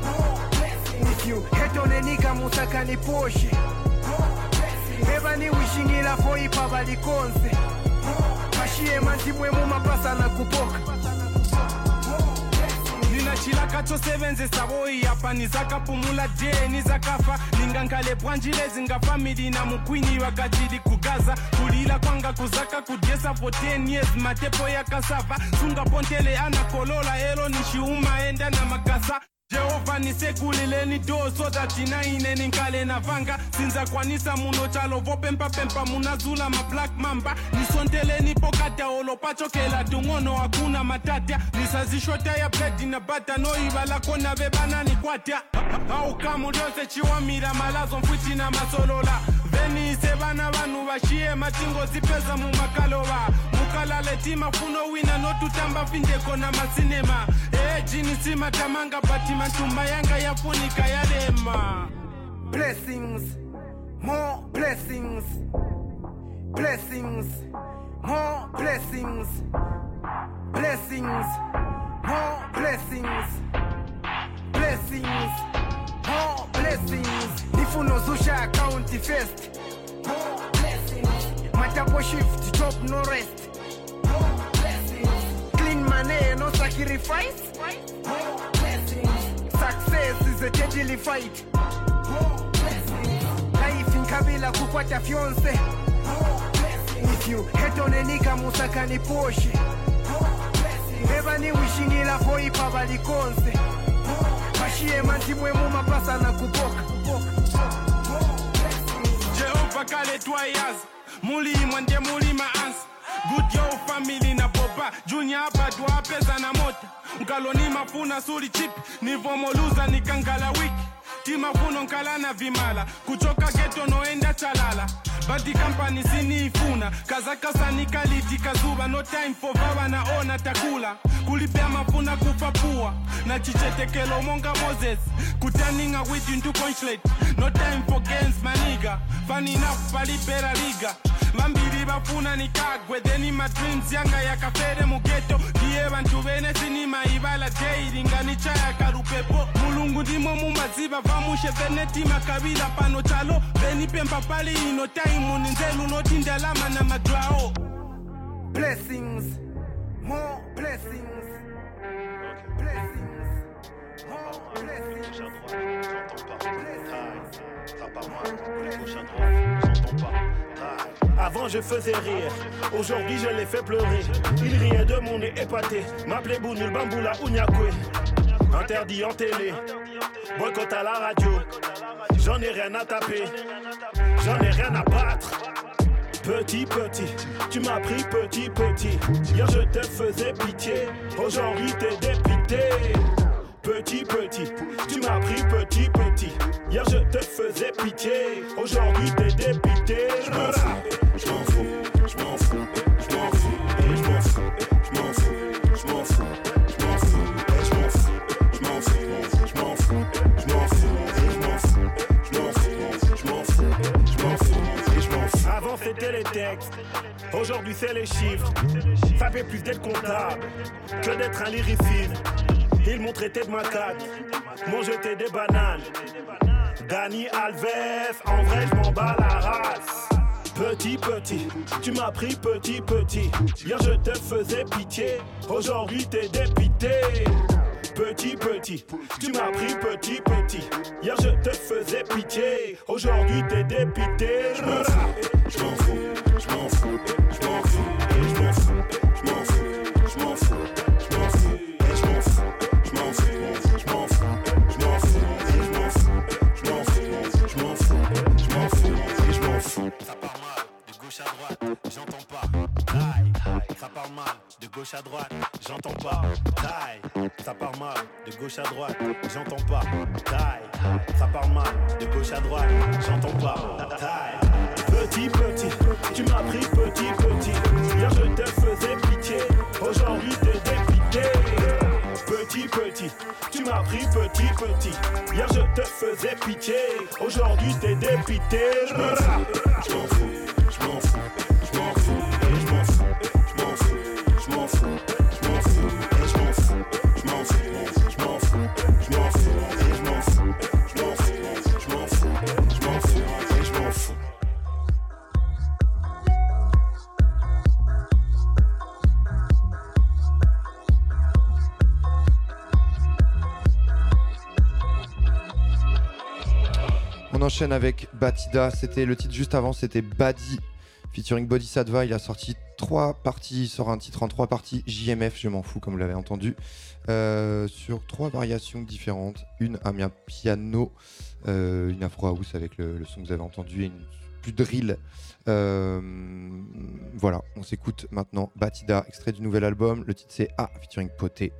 Oh blessings. If you hate on a nigga musakani oh blessings. Ebani wishingila foipa balikonse oh mantimwe mu mapasa na kupoka. nina chilaka chosebenzesa boyi apa nizakapumula je nizakafa ningankale bwanjile zingafamili na mukwini wakajili kugaza. Kulila kwanga kuzaka kudyesa for 10 years. Matepo yakasava sungapontele anakolola elo nishiuma enda na magasa jehovha nisekulileni doo so that ina ine ni na vanga. Sinzakwanisa muno chalo vopempapempa munazula mablack mamba. Nisondeleni pokadaolo pachokela dung'ono hakuna matatya nisazishota ya bredi na bata noiva lako na vebanani kwatya aukamu lyose chiwamira malazo mfwichi na masolola. Venise vana vanhu vaxiye matingo zipeza mumakalowa mukalale timafuno wina notutamba findeko na masinema ee jini simatamanga bati matumba yanga yafunika yalema Blessings, more blessings, blessings, more blessings, blessings, more blessings, blessings, more blessings. Ifuna uzusha account first, more blessings. Matabo shift, job no rest. Clean money, no sacrifice. Success is a deadly fight. Life in Kabila kupata fiance. If you hate on any kamusaka ni Porsche. Ebani wishingila poipa balikonse. Bashie mantimwe mu mapasa na kuboka. Jehova kale twa yazi. Mulima ndiye mulima good yo na boba. Junior abadu apeza na mota nkalo mafuna suri chip. Nivomoluza nikangala wiki timafuno nkala na vimala. Kuchoka geto noenda chalala. Badi kampani siniifuna. Kazakasa nikaliti kazuba no time for vava naona takula. Kulipea mafuna kupapua na chichetekelo monga moses. Kutaninga with into consulate no time for games maniga. Funny palipera liga. Vambiri vafuna nikagwe theni madreams yanga yakafere mugeto ndiye vantu vene sinimaivala daily nganichaya karupepo mulungu ndimo mumaziva vamushe venetima kavila pano chalo. Venipemba pali ino taimu ninzelu noti ndalama na madwao blessings more blessings. Blessings more blessings. Avant je faisais rire, aujourd'hui je les fais pleurer. Ils riaient de mon nez épaté, m'appelaient Bounul Bamboula Ounyakwe. Interdit en télé, boycott à la radio. J'en ai rien à taper, j'en ai rien à battre. Petit petit, tu m'as pris petit petit. Hier je te faisais pitié, aujourd'hui t'es dépité. Petit petit, tu m'as pris petit petit. Hier je te faisais pitié, aujourd'hui t'es dépité. Je m'en fous, je m'en fous, je c'était les textes, aujourd'hui c'est les chiffres. Ça fait plus d'être comptable que d'être un lyriciste. Ils m'ont traité de macaque, m'ont jeté des bananes. Dani Alves, en vrai je m'en bats la race. Petit petit, tu m'as pris petit petit. Hier je te faisais pitié, aujourd'hui t'es dépité. Petit petit, tu m'as pris petit petit. Hier je te faisais pitié, aujourd'hui t'es dépité. Je m'en fous, je m'en fous, je m'en fous, je m'en fous, je m'en fous, je m'en fous, je m'en fous, je m'en fous, je m'en fous, je m'en fous, je m'en fous, je m'en fous, je m'en fous, je m'en fous, je m'en fous, je m'en fous, je m'en fous. Ça part mal de gauche à droite, j'entends pas. Taille, ça part mal de gauche à droite, j'entends pas. Taille, ça part mal de gauche à droite, j'entends pas. Taille, ça part mal de gauche à droite, j'entends pas. Taille. Petit petit, tu m'as pris petit petit. Hier je te faisais pitié, aujourd'hui t'es dépité. Petit petit, tu m'as pris petit petit. Hier je te faisais pitié, aujourd'hui t'es dépité. Je m'en fous, je m'en fous, fous, je m'en fous, je m'en fous, je m'en fous, je m'en fous, je m'en fous, je m'en fous, je m'en fous, je m'en fous, je m'en fous, je m'en fous. On enchaîne avec Batida. C'était le titre juste avant, c'était Badi featuring Bodhisattva. Il a sorti trois parties, il sort un titre en trois parties. JMF, je m'en fous comme vous l'avez entendu, euh, sur trois variations différentes. Une à mia piano, euh, une afro house avec le, le son que vous avez entendu et une plus drill. Euh, voilà, on s'écoute maintenant Batida, extrait du nouvel album. Le titre c'est A featuring Poté.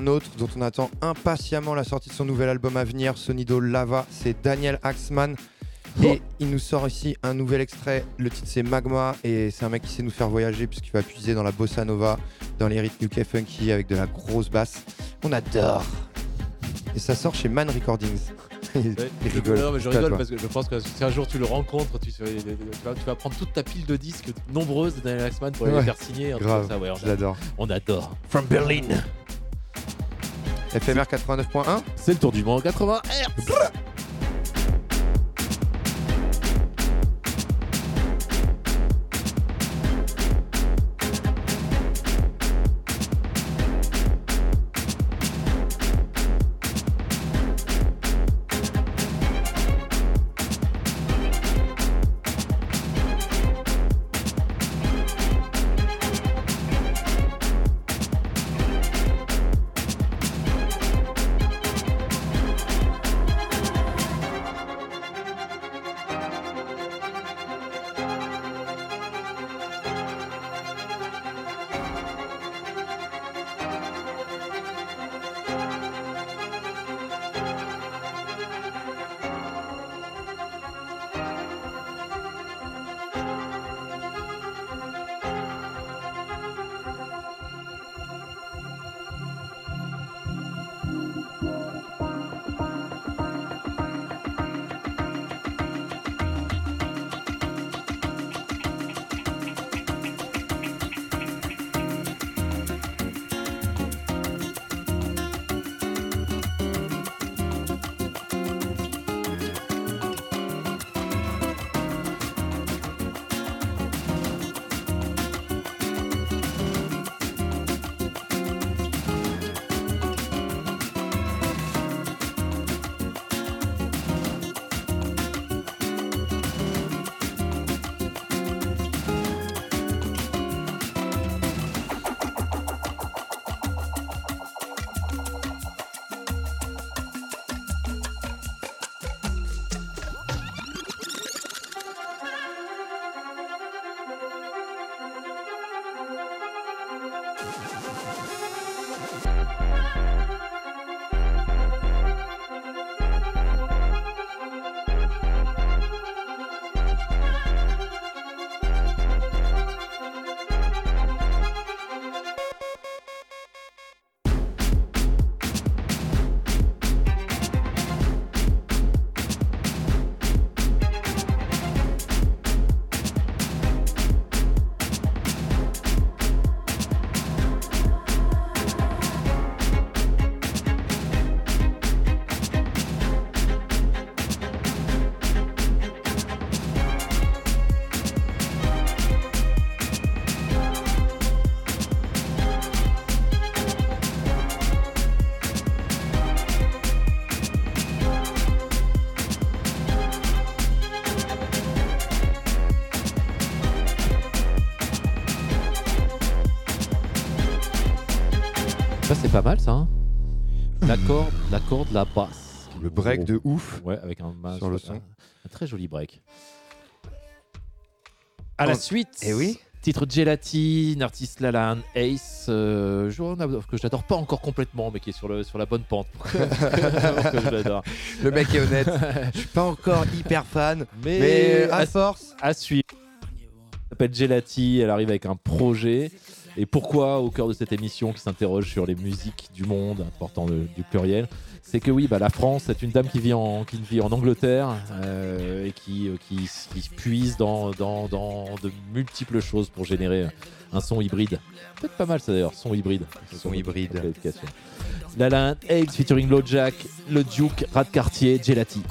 Un autre dont on attend impatiemment la sortie de son nouvel album à venir, Sonido Lava, c'est Daniel Axman. Et il nous sort ici un nouvel extrait. Le titre c'est Magma et c'est un mec qui sait nous faire voyager puisqu'il va puiser dans la bossa nova, dans les rythmes UK funky avec de la grosse basse. On adore. Et ça sort chez Man Recordings. il Ouais. rigole. Non, mais je rigole parce que je pense que si un jour tu le rencontres, tu, tu vas, tu vas prendre toute ta pile de disques nombreuses de Daniel Axman pour aller Ouais. les faire signer. Grave, ça, ouais, on je l'adore. On adore. From Berlin. FMR 89.1. C'est le tour du monde 80 Hz. C'est pas mal, ça. hein. L'accord, l'accord de la basse. Le break de ouf. Ouais, avec un, un- Sur le un- son. un très joli break. À la suite. Eh oui. Titre Gelatine, artiste Lalan Ace, euh, joueur que j'adore pas encore complètement, mais qui est sur, le, sur la bonne pente. que- je l'adore. Le mec est honnête. Je suis pas encore hyper fan, mais, mais à à force. À suivre. Elle s'appelle Gelati, elle arrive avec un projet. Et pourquoi au cœur de cette émission qui s'interroge sur les musiques du monde, important de- du pluriel, c'est que oui, bah, la France, c'est une dame qui vit en, qui vit en Angleterre euh, et qui, euh, qui, qui puise dans, dans, dans de multiples choses pour générer un son hybride. Peut-être pas mal ça d'ailleurs, son hybride. Son hybride. Qualification. Lalan Eggs featuring Lojack, le Duke, Rat Cartier, Gelati.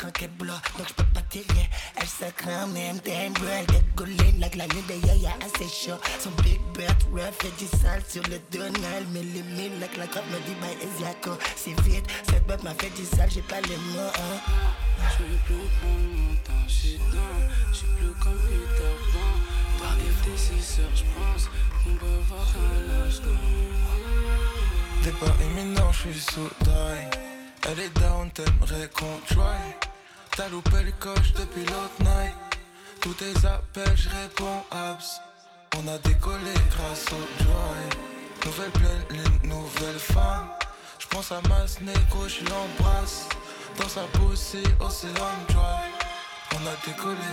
Quand qu'elle bloque Donc j'peux pas tirer. Elle se craint même Damn bro Elle décollée la nuit de Yaya assez chaud. Son big bird rough Fait du sale sur le Donald Mais les mille like la cop me dit by Esiaco C'est vite Cette botte m'a fait du sale J'ai pas les mots hein. J'veux plus prendre mon temps, j'suis dans, j'suis plus comme Peter Pan. Par des déciseurs, j'pense qu'on peut voir un lâche T'es pas imminent, je suis sous taille. Elle est down, t'aimerais qu'on try. T'as loupé le coche depuis l'autre night. Tous tes appels, je réponds abs. On a décollé grâce au joy. Nouvelle pleine lune, nouvelle femme. Je pense à ma négo, je l'embrasse. Dans sa pussy, océan joy. On a décollé.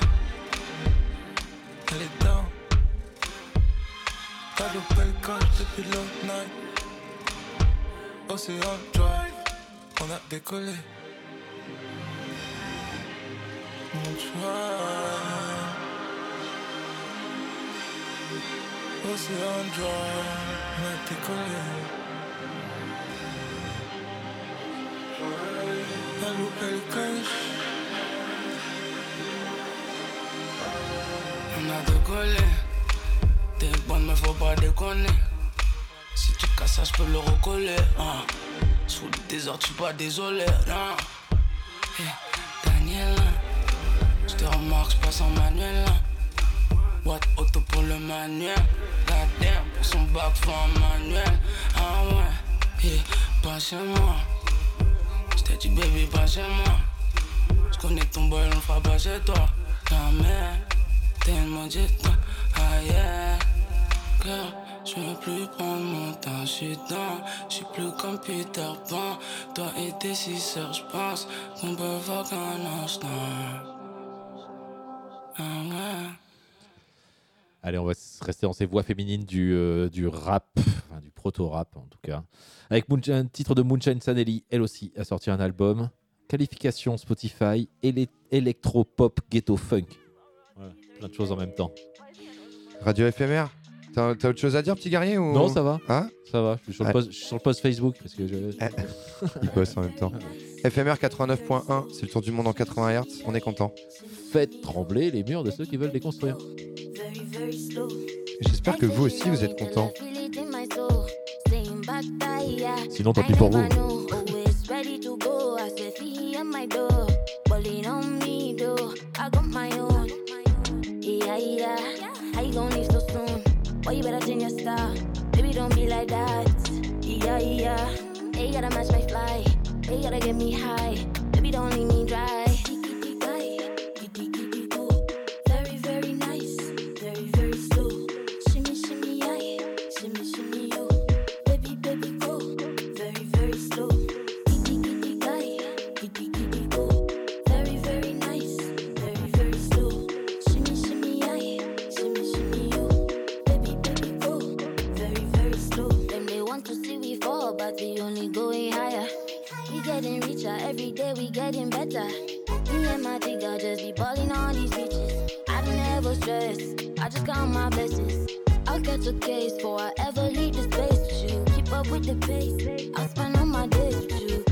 Elle est down. T'as loupé le coche depuis le night. Océan joy. On a décollé. Mon joie. Océan joy. On a décollé. T'as loupé le coche. On a décollé. T'es bonne, mais faut pas déconner. Si tu casses je peux le recoller. Hein. Sous le désordre, tu pas désolé. Non. Eh, Daniel, je te remarque, je passe en manuel. hein. What auto pour le manuel. Goddamn, pour son bac, faut un manuel. Ah ouais, eh, pas chez moi. J't'ai dit, baby, pas chez moi. J'connais ton boy, on fera pas chez toi. Jamais, tellement dit toi. Ah yeah, girl, je veux plus prendre mon temps, j'suis dans, j'suis plus comme Peter Pan. Toi et tes six heures, j'pense qu'on peut voir qu'un instant. Ah ouais. Allez, on va rester dans ces voix féminines du, euh, du rap, enfin, du proto-rap en tout cas. Avec un titre de Moonshine Sanelli, elle aussi a sorti un album. Qualification Spotify, électro-pop ghetto funk. Voilà, plein de choses en même temps. Radio FMR T'as autre chose à dire, petit guerrier ou... Non, ça va. Hein? Ça va, je suis sur le post, je suis sur le post Facebook. Parce que je... Il bosse en même temps. FMR 89.1, c'est le tour du monde en 80 Hz, on est content. Faites trembler les murs de ceux qui veulent déconstruire. J'espère que vous aussi vous êtes contents. Sinon, tant pis pour vous. I at my door. Bullying on me, though. I got my own. Yeah, yeah. How you gonna leave so soon? Boy, you better change your style? Baby, don't be like that. Yeah, yeah. They gotta match my fly. They gotta get me high. Baby, don't leave me dry. We getting better. Me and my digger just be balling on these bitches. I don't ever stress. I just count my blessings. I'll catch a case before I ever leave the space with you. Keep up with the pace. I'll spend all my days with you.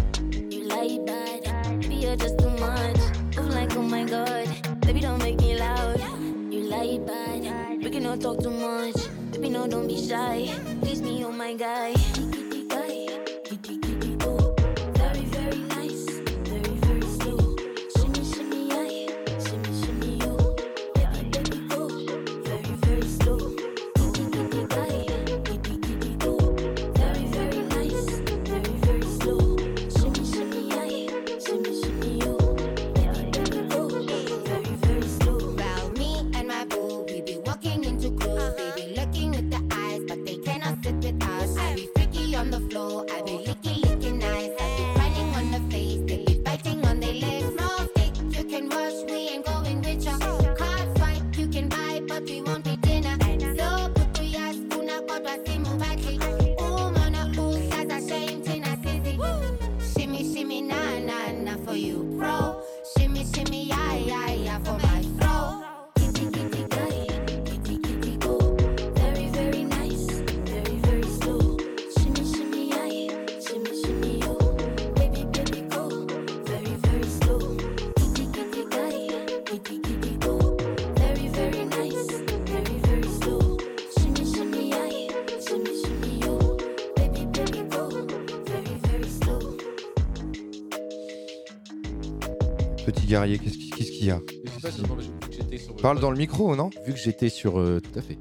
You like bad, baby, you're just too much. I'm like, oh my god, baby, don't make me loud. You like bad, we cannot talk too much. Baby, no, don't be shy. Please me, oh my guy. Guerrier, qu'est-ce qui- qu'est-ce qu'il y a Parle dans le micro, non Vu que j'étais sur. euh, tout à fait.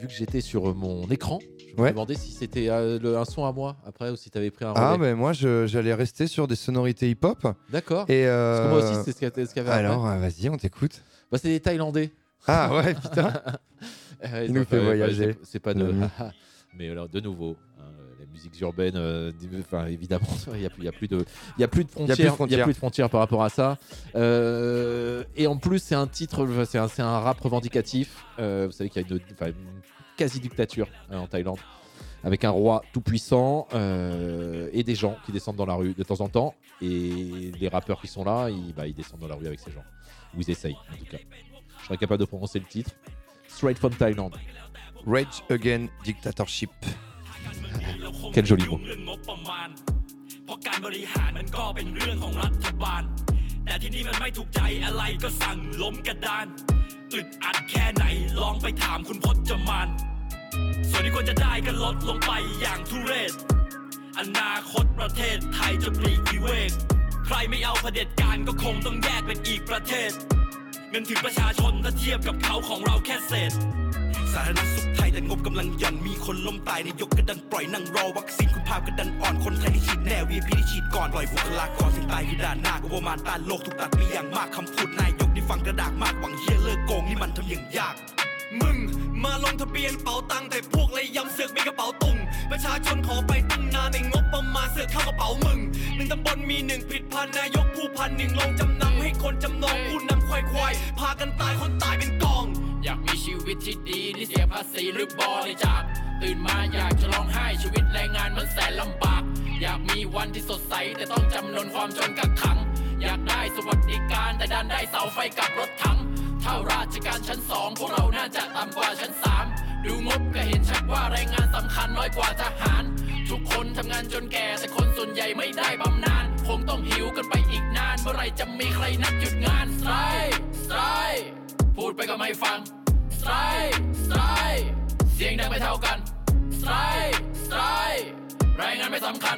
Vu que j'étais sur euh, mon écran, je me Ouais. demandais si c'était euh, le- un son à moi après ou si tu avais pris un relais. Ah, mais moi j'allais rester sur des sonorités hip-hop. D'accord. Et Parce que moi aussi, c'est ce qu'il y avait. Alors, euh, vas-y, on t'écoute. Bah, c'est des Thaïlandais. Ah ouais, putain. Euh, Il nous fait voyager. c'est- pas de. L'ami. Mais alors, de nouveau, musiques urbaines, euh, enfin, évidemment, il n'y a, plus- il y a plus de, y a plus frontières, il y a frontières. plus de frontières par rapport à ça. Euh, et en plus, c'est un titre, c'est un, rap revendicatif. Euh, vous savez qu'il y a une, quasi-dictature hein, en Thaïlande, avec un roi tout puissant euh, et des gens qui descendent dans la rue de temps en temps. Et les rappeurs qui sont là, ils, bah, ils descendent dans la rue avec ces gens. Ou ils essayent, en tout cas. Je serais capable de prononcer le titre. Straight from Thailand. Rage Again Dictatorship. Quel joli mot. เพราะการบริหารมันก็เป็นเรื่องของรัฐบาล แต่ที่นี่มันไม่ถูกใจอะไรก็สั่งล้มกระดานอึดอัดแค่ไหนลองไปถามคุณพจมานส่วนที่ควรจะได้ก็ลดลงไปอย่างทุเรศ อนาคตประเทศไทยจะปลีกวิเวก ใครไม่เอาเผด็จการก็คงต้องแยกเป็นอีกประเทศ เงินถึงประชาชนถ้าเทียบกับเขาของเราแค่เศษ สาธารณสุขไทยแต่งบกำลังย่อนมีคนล้มตายในายกกระดันปล่อยนั่งรอวัคซีนคุณภาพกระดันอ่อนคนไทยที่ฉีดแน่วีพีที่ฉีดก่อนปล่อยบุคลากรสิ่งตายคือด่านหน้าก็ประมาณต้านโลกถูกตัดไปอย่างมากคำพูดนายกที่ฟังกระดากมากหวังเฮียเลิกโกงนี่มันทำอย่างยากมึงมาลงทะเบียนเป๋าตังแต่พวกเลยยำเสือกมีกระเป๋าตุงประชาชนขอไปตั้งนานในงบประมาณเสือกเข้ากระเป๋ามึงหนึ่งตำบลมีหนึ่งผิดพันนายกผู้พันหนึ่งลงจำนำให้คนจำนองผู้นำควายควายพากันตายคนตายเป็น อยากมีชีวิตที่ดีนี่เสียภาษีหรือบริจาคตื่นมาอยากจะร้องไห้ชีวิตแรงงานมันแสนลำบาก อยากมีวันที่สดใส แต่ต้องจำนนความจนกักขัง อยากได้สวัสดิการแต่ดันได้เสาไฟกับรถถังเท่าราชการชั้นสองพวกเราน่าจะต่ำกว่าชั้นสามดูงบก็เห็นชัดว่าแรงงานสำคัญน้อยกว่าทหาร ทุกคนทำงานจนแก่แต่คนส่วนใหญ่ไม่ได้บำนาญคงต้องหิวกันไปอีกนาน เมื่อไรจะมีใครนัดหยุดงานสไตร์สไตร์ พูดไปก็ไม่ฟังสไตร์สไตร์เสียงดังไม่เท่ากันสไตร์สไตร์แรงงานไม่สำคัญ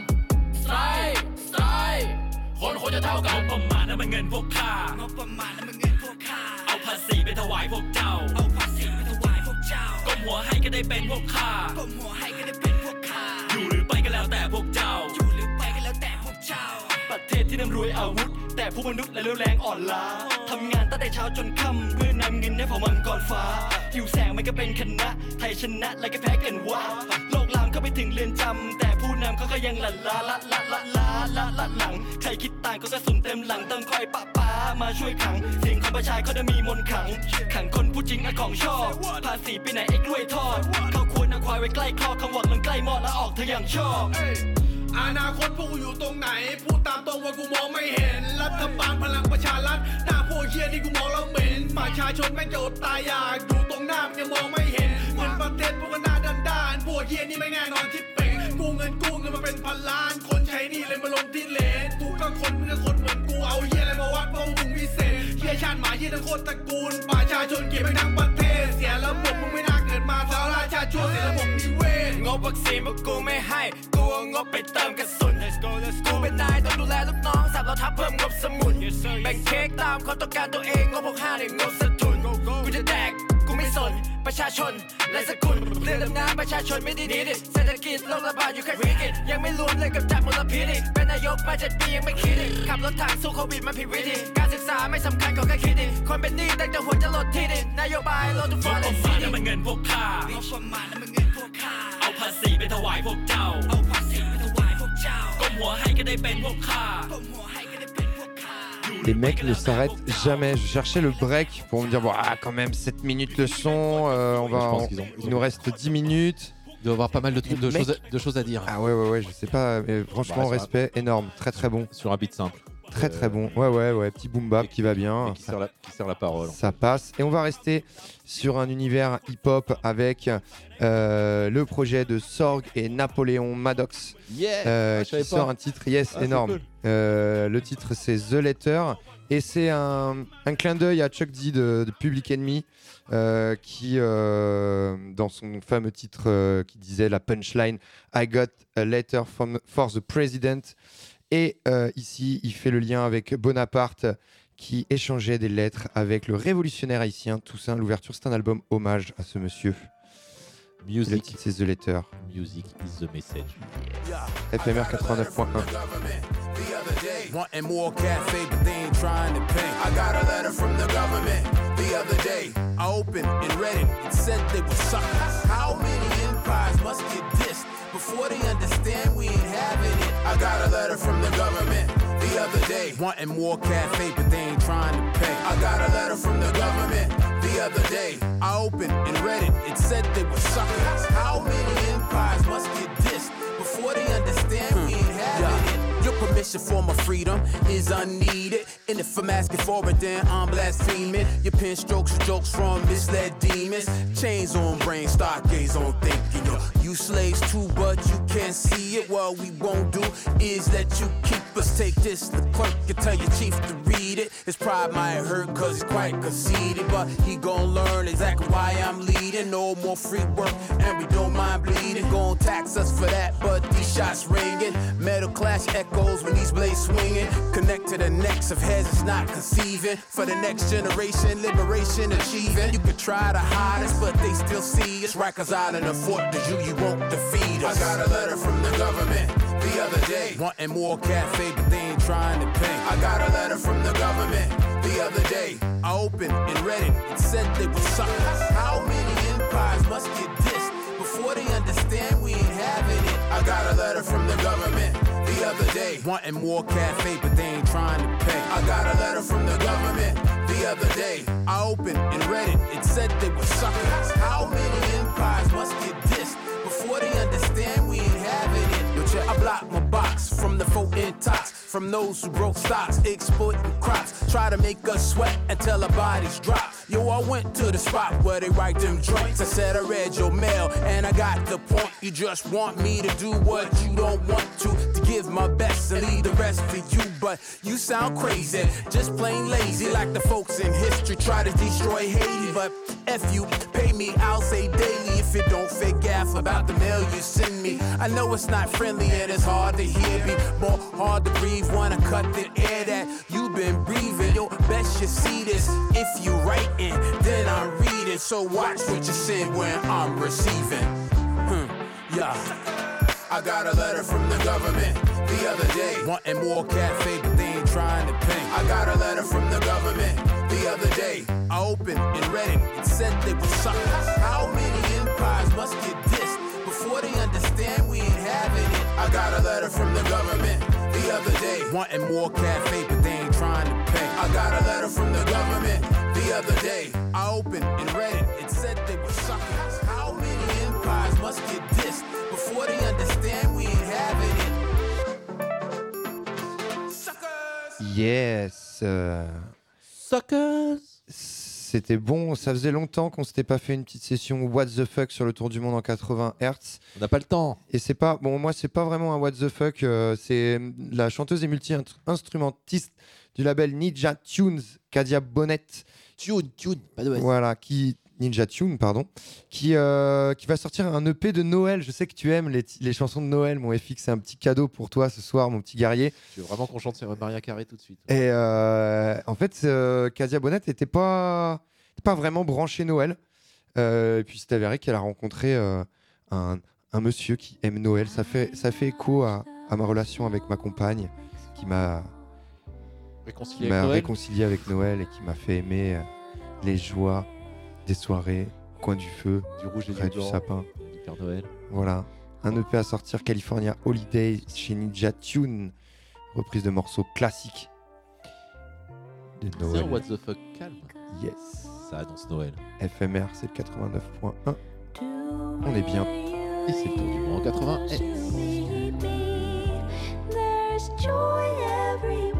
สไตร์สไตร์คนควรจะเท่ากันงบประมาณนั้นมันเงินพวกข้างบประมาณนั้นมันเงินพวกข้าเอาภาษีไปถวายพวกเจ้า เอาภาษีไปถวายพวกเจ้าก้มหัวให้ก็ได้เป็นพวกข้าก้มหัวให้ก็ได้เป็นพวกข้าอยู่หรือไปก็แล้วแต่พวกเจ้าอยู่หรือไปก็แล้วแต่พวกเจ้า ประเทศที่ร่ำรวยอาวุธ แต่ผู้มนุษย์และเร็วแรงอ่อนล้าทำงานตั้งแต่เช้าจนค่ำ เพื่อนำเงินให้เผ่ามังกรฟ้าหิวแสงมันก็เป็นคณะ ไทยชนะและก็แพ้กันว่าโลกลามก็ไปถึงเรือนจำแต่ผู้นำเขาก็ยังหลั่นลาละละละละละละหลัง ใครคิดต่างก็กระสุนเต็มหลังต้องคอยปะป้ามาช่วยขัง เสียงของประชาชนเขาจะมีมนขัง ขังคนผู้จริงอะของชอบ ภาษีไปไหนไอ้กล้วยทอด เขาควรเอาควายไว้ใกล้คอคำหวังมันใกล้มอดแล้วออกเธออย่างชอบ อนาคตพวกกูอยู่ตรงไหน พูดตามตรงว่ากูมองไม่เห็น รัฐบาลพลังประชารัฐหน้าพวกเฮียนี่กูมองแล้วเหม็นประชาชนแม่งจะอดตายอยากอยู่ตรงหน้ามันยังมองไม่เห็นเงินประเทศพวกก็หน้าด้านด้านพวกเฮียนี่ไม่แน่นอนที่เป็นกู้เงินกู้เงินมาเป็นพันล้าน คนใช้นี่เลยมาลงที่เลนกูก็คนมึงก็คนเหมือนกูเอาเฮียอะไรมาวัดเพราะมึงพิเศษเฮียชาติหมาเฮียทั้งโคตรตระกูลประชาชนเกลียดไปทั้งประเทศเสียระบบมึงไม่น่าเกิดมาสาราชาติชั่วเสียระบบนิเว งบวัคซีนพวกกูไม่ให้กูเอางบไปเติมกระสุนกูเป็นนายต้องดูแลลูกน้องสับเราทับเพิ่มงบสมุนแบ่งเค้กตามความต้องการตัวเองงบพวกห้าเนี่ยงบสะทุนกูจะแดกกู ไม่สน ประชาชนและสกุลเรื่องดำน้ำประชาชนไม่ได้ดีดิเศรษฐกิจโลกระบาดอยู่แค่วิกฤตยังไม่รวมเลยกับจับมลพิษอีกเป็นนายกมาเจ็ดปียังไม่คิดอีกขับรถถังสู้โควิดมันผิดวิธีการศึกษาไม่สำคัญก็แค่คิดอีกคนเป็นหนี้ตั้งแต่หัวจะหลดที่ดินนโยบายลดทุกฟอร์เรสซีมันเงินพวกข้างบประมาณนั้นมันเงินพวกข้าเอาภาษีไปถวายพวกเจ้าเอาภาษีไปถวายพวกเจ้าก้มหัวให้ก็ได้เป็นพวกข้าก้มหัวให้ Les mecs ne s'arrêtent jamais. Je cherchais le break pour me dire, bon, ah, quand même, 7 minutes le son, euh, on va, on- ont- il nous reste 10 minutes. Il doit y avoir pas mal de, trucs- de, Les choses, à, mecs- de choses à dire. Ah ouais, ouais, ouais, je sais pas, mais franchement, Bah, respect énorme, très très bon. Sur un beat simple. Très très bon. Ouais, ouais, ouais, petit boom bap qui va bien. Qui sert, la, qui sert la parole. Ça passe. Et on va rester sur un univers hip-hop avec euh, le projet de Sorg et Napoléon Maddox. Yeah euh, Ah, savais qui pas. sort un titre, yes, Ah, énorme. cool. Euh, le titre c'est The Letter. Et c'est un, un clin d'œil à Chuck D de, de Public Enemy euh, qui, euh, dans son fameux titre euh, qui disait la punchline I got a letter from, for the president. Et euh, ici, il fait le lien avec Bonaparte qui échangeait des lettres avec le révolutionnaire haïtien Toussaint. L'ouverture, c'est un album hommage à ce monsieur. Music. C'est The Letter. Music is the message. FMR 89.1. Wanting more cafe, but they ain't trying to pay. I got a letter from the government the other day. I opened and read it, it said they were suckers. How many empires must get dissed before they understand we ain't having it? I got a letter from the government the other day, wanting more cafe, but they ain't trying to pay. I got a letter from the government the other day. I opened and read it, it said they were suckers. How many empires must get dissed before they understand permission for my freedom is unneeded. And if I'm asking for it, then I'm blaspheming. Your pen strokes are jokes from misled demons. Chains on brain, stargaze on thinking. Yo, you slaves too, but you can't see it. What we won't do is let you keep us. Take this, the clerk can tell your chief to read it. His pride might hurt cause he's quite conceited. But he gon' learn exactly why I'm leading. No more free work, and we don't mind bleeding. Gon' tax us for that, but these shots ringing. Metal clash echoes when these blades swinging. Connect to the necks of heads, it's not conceiving. For the next generation, liberation achieving. You could try to hide us, but they still see us. Rikers out in the fort, you, you won't defeat us. I got a letter from the government the other day. Wanting more cafe, but they ain't trying to pay. I got a letter from the government the other day. I opened and read it, it said they were suckers. How many empires must get dissed before they understand we ain't having it? I got a letter from the government the other day. Wanting more cafe, but they ain't trying to pay. I got a letter from the government the other day. I opened and read it, it said they were suckers. I block my box from the folk intox, from those who broke stocks, exploiting crops, try to make us sweat until our bodies drop. Yo, I went to the spot where they write them joints. I said I read your mail and I got the point. You just want me to do what you don't want to, to give my best and leave the rest for you. But you sound crazy, just plain lazy, like the folks in history try to destroy Haiti. But if you pay me, I'll say daily if it don't fake gaff about the mail you send me. I know it's not friendly and it's hard to hear me, more hard to breathe when I cut the air that you've been breathing. Yo, best you see this if you writing, then I'm reading. So watch what you send when I'm receiving. Hmm, yeah. I got a letter from the government the other day, wanting more cafe, but they ain't trying to pay. I got a letter from the government the other day. I opened and read it. It said they were suckers. How many empires must get dissed before they understand we ain't having it? I got a letter from the government the other day, wanting more cafe, but they ain't trying to pay. I got a letter from the government the other day. I opened and read it. It said they were suckers. How many empires must get dissed before they understand we ain't having it? Yes. euh, Suckers? C'était bon. Ça faisait longtemps qu'on s'était pas fait une petite session What the fuck sur le tour du monde en 80 Hz. On n'a pas le temps. Et c'est pas bon. Moi, c'est pas vraiment un What the fuck. euh, c'est la chanteuse et multi-instrumentiste du label Ninja Tunes, Kadia Bonnet. Tune, tune, pas de Voilà, qui Ninja Tune, pardon, qui, euh, qui va sortir un EP de Noël. Je sais que tu aimes les, les chansons de Noël, mon FX. C'est un petit cadeau pour toi ce soir, mon petit guerrier. Je veux vraiment qu'on chante Maria Carré tout de suite. Et euh, en fait, euh, Casia Bonnet n'était pas, pas vraiment branché Noël. Euh, et puis c'est avéré qu'elle a rencontré euh, un, un monsieur qui aime Noël. Ça fait, ça fait écho à, à ma relation avec ma compagne qui m'a Réconcilié avec Noël. réconcilié avec Noël et qui m'a fait aimer euh, les joies des soirées, au coin du feu, Du rouge et près du sapin. du Père Noël. Voilà. Un EP à sortir California Holiday chez Ninja Tune. Reprise de morceaux classiques de Noël. what the fuck calme. Yes. Ça annonce Noël. FMR, c'est le 89.1. On est bien. Et c'est le tour du monde en 80 Hz. There's joy everywhere,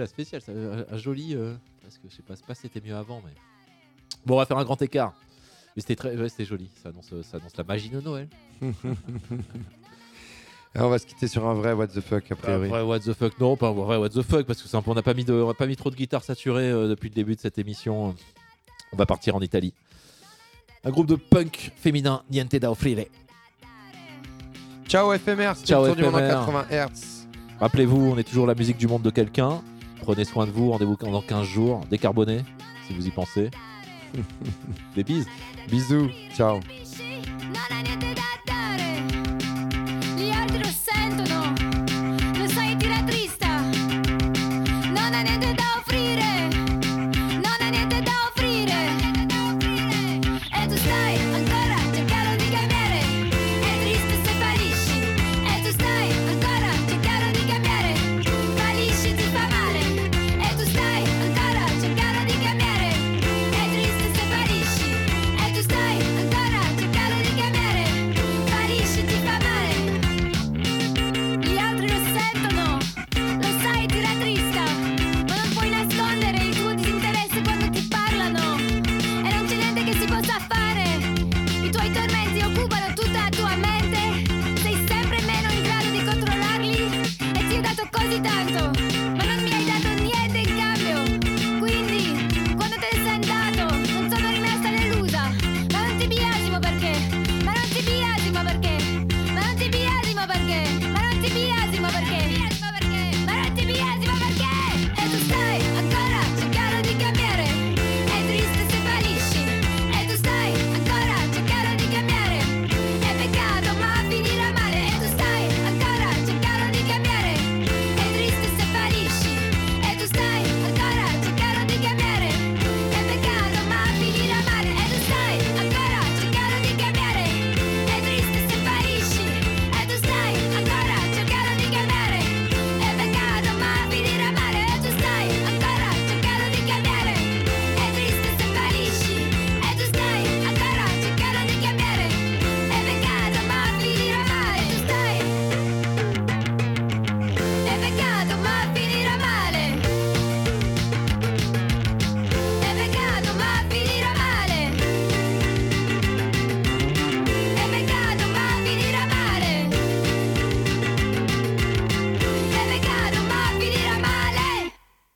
la spéciale, ça, un, un joli. euh, parce que je sais pas, c'est pas si c'était mieux avant, mais. Bon, on va faire un grand écart. Mais c'était très, ouais, c'était joli. Ça annonce, ça annonce la magie de Noël. Et on va se quitter sur un vrai what the fuck a priori. Après, what the fuck, non, pas un vrai what the fuck, parce que c'est un peu- on n'a pas mis de, on n'a pas mis trop de guitare saturée euh, depuis le début de cette émission. On va partir en Italie. Un groupe de punk féminin, Niente da offrire. Ciao FMR, c'était Ciao le tour du monde en FMR. 80 Hz. Rappelez-vous, on est toujours la musique du monde de quelqu'un. Prenez soin de vous, rendez-vous dans 15 jours. Décarbonez, si vous y pensez. Des bises. Bisous, ciao.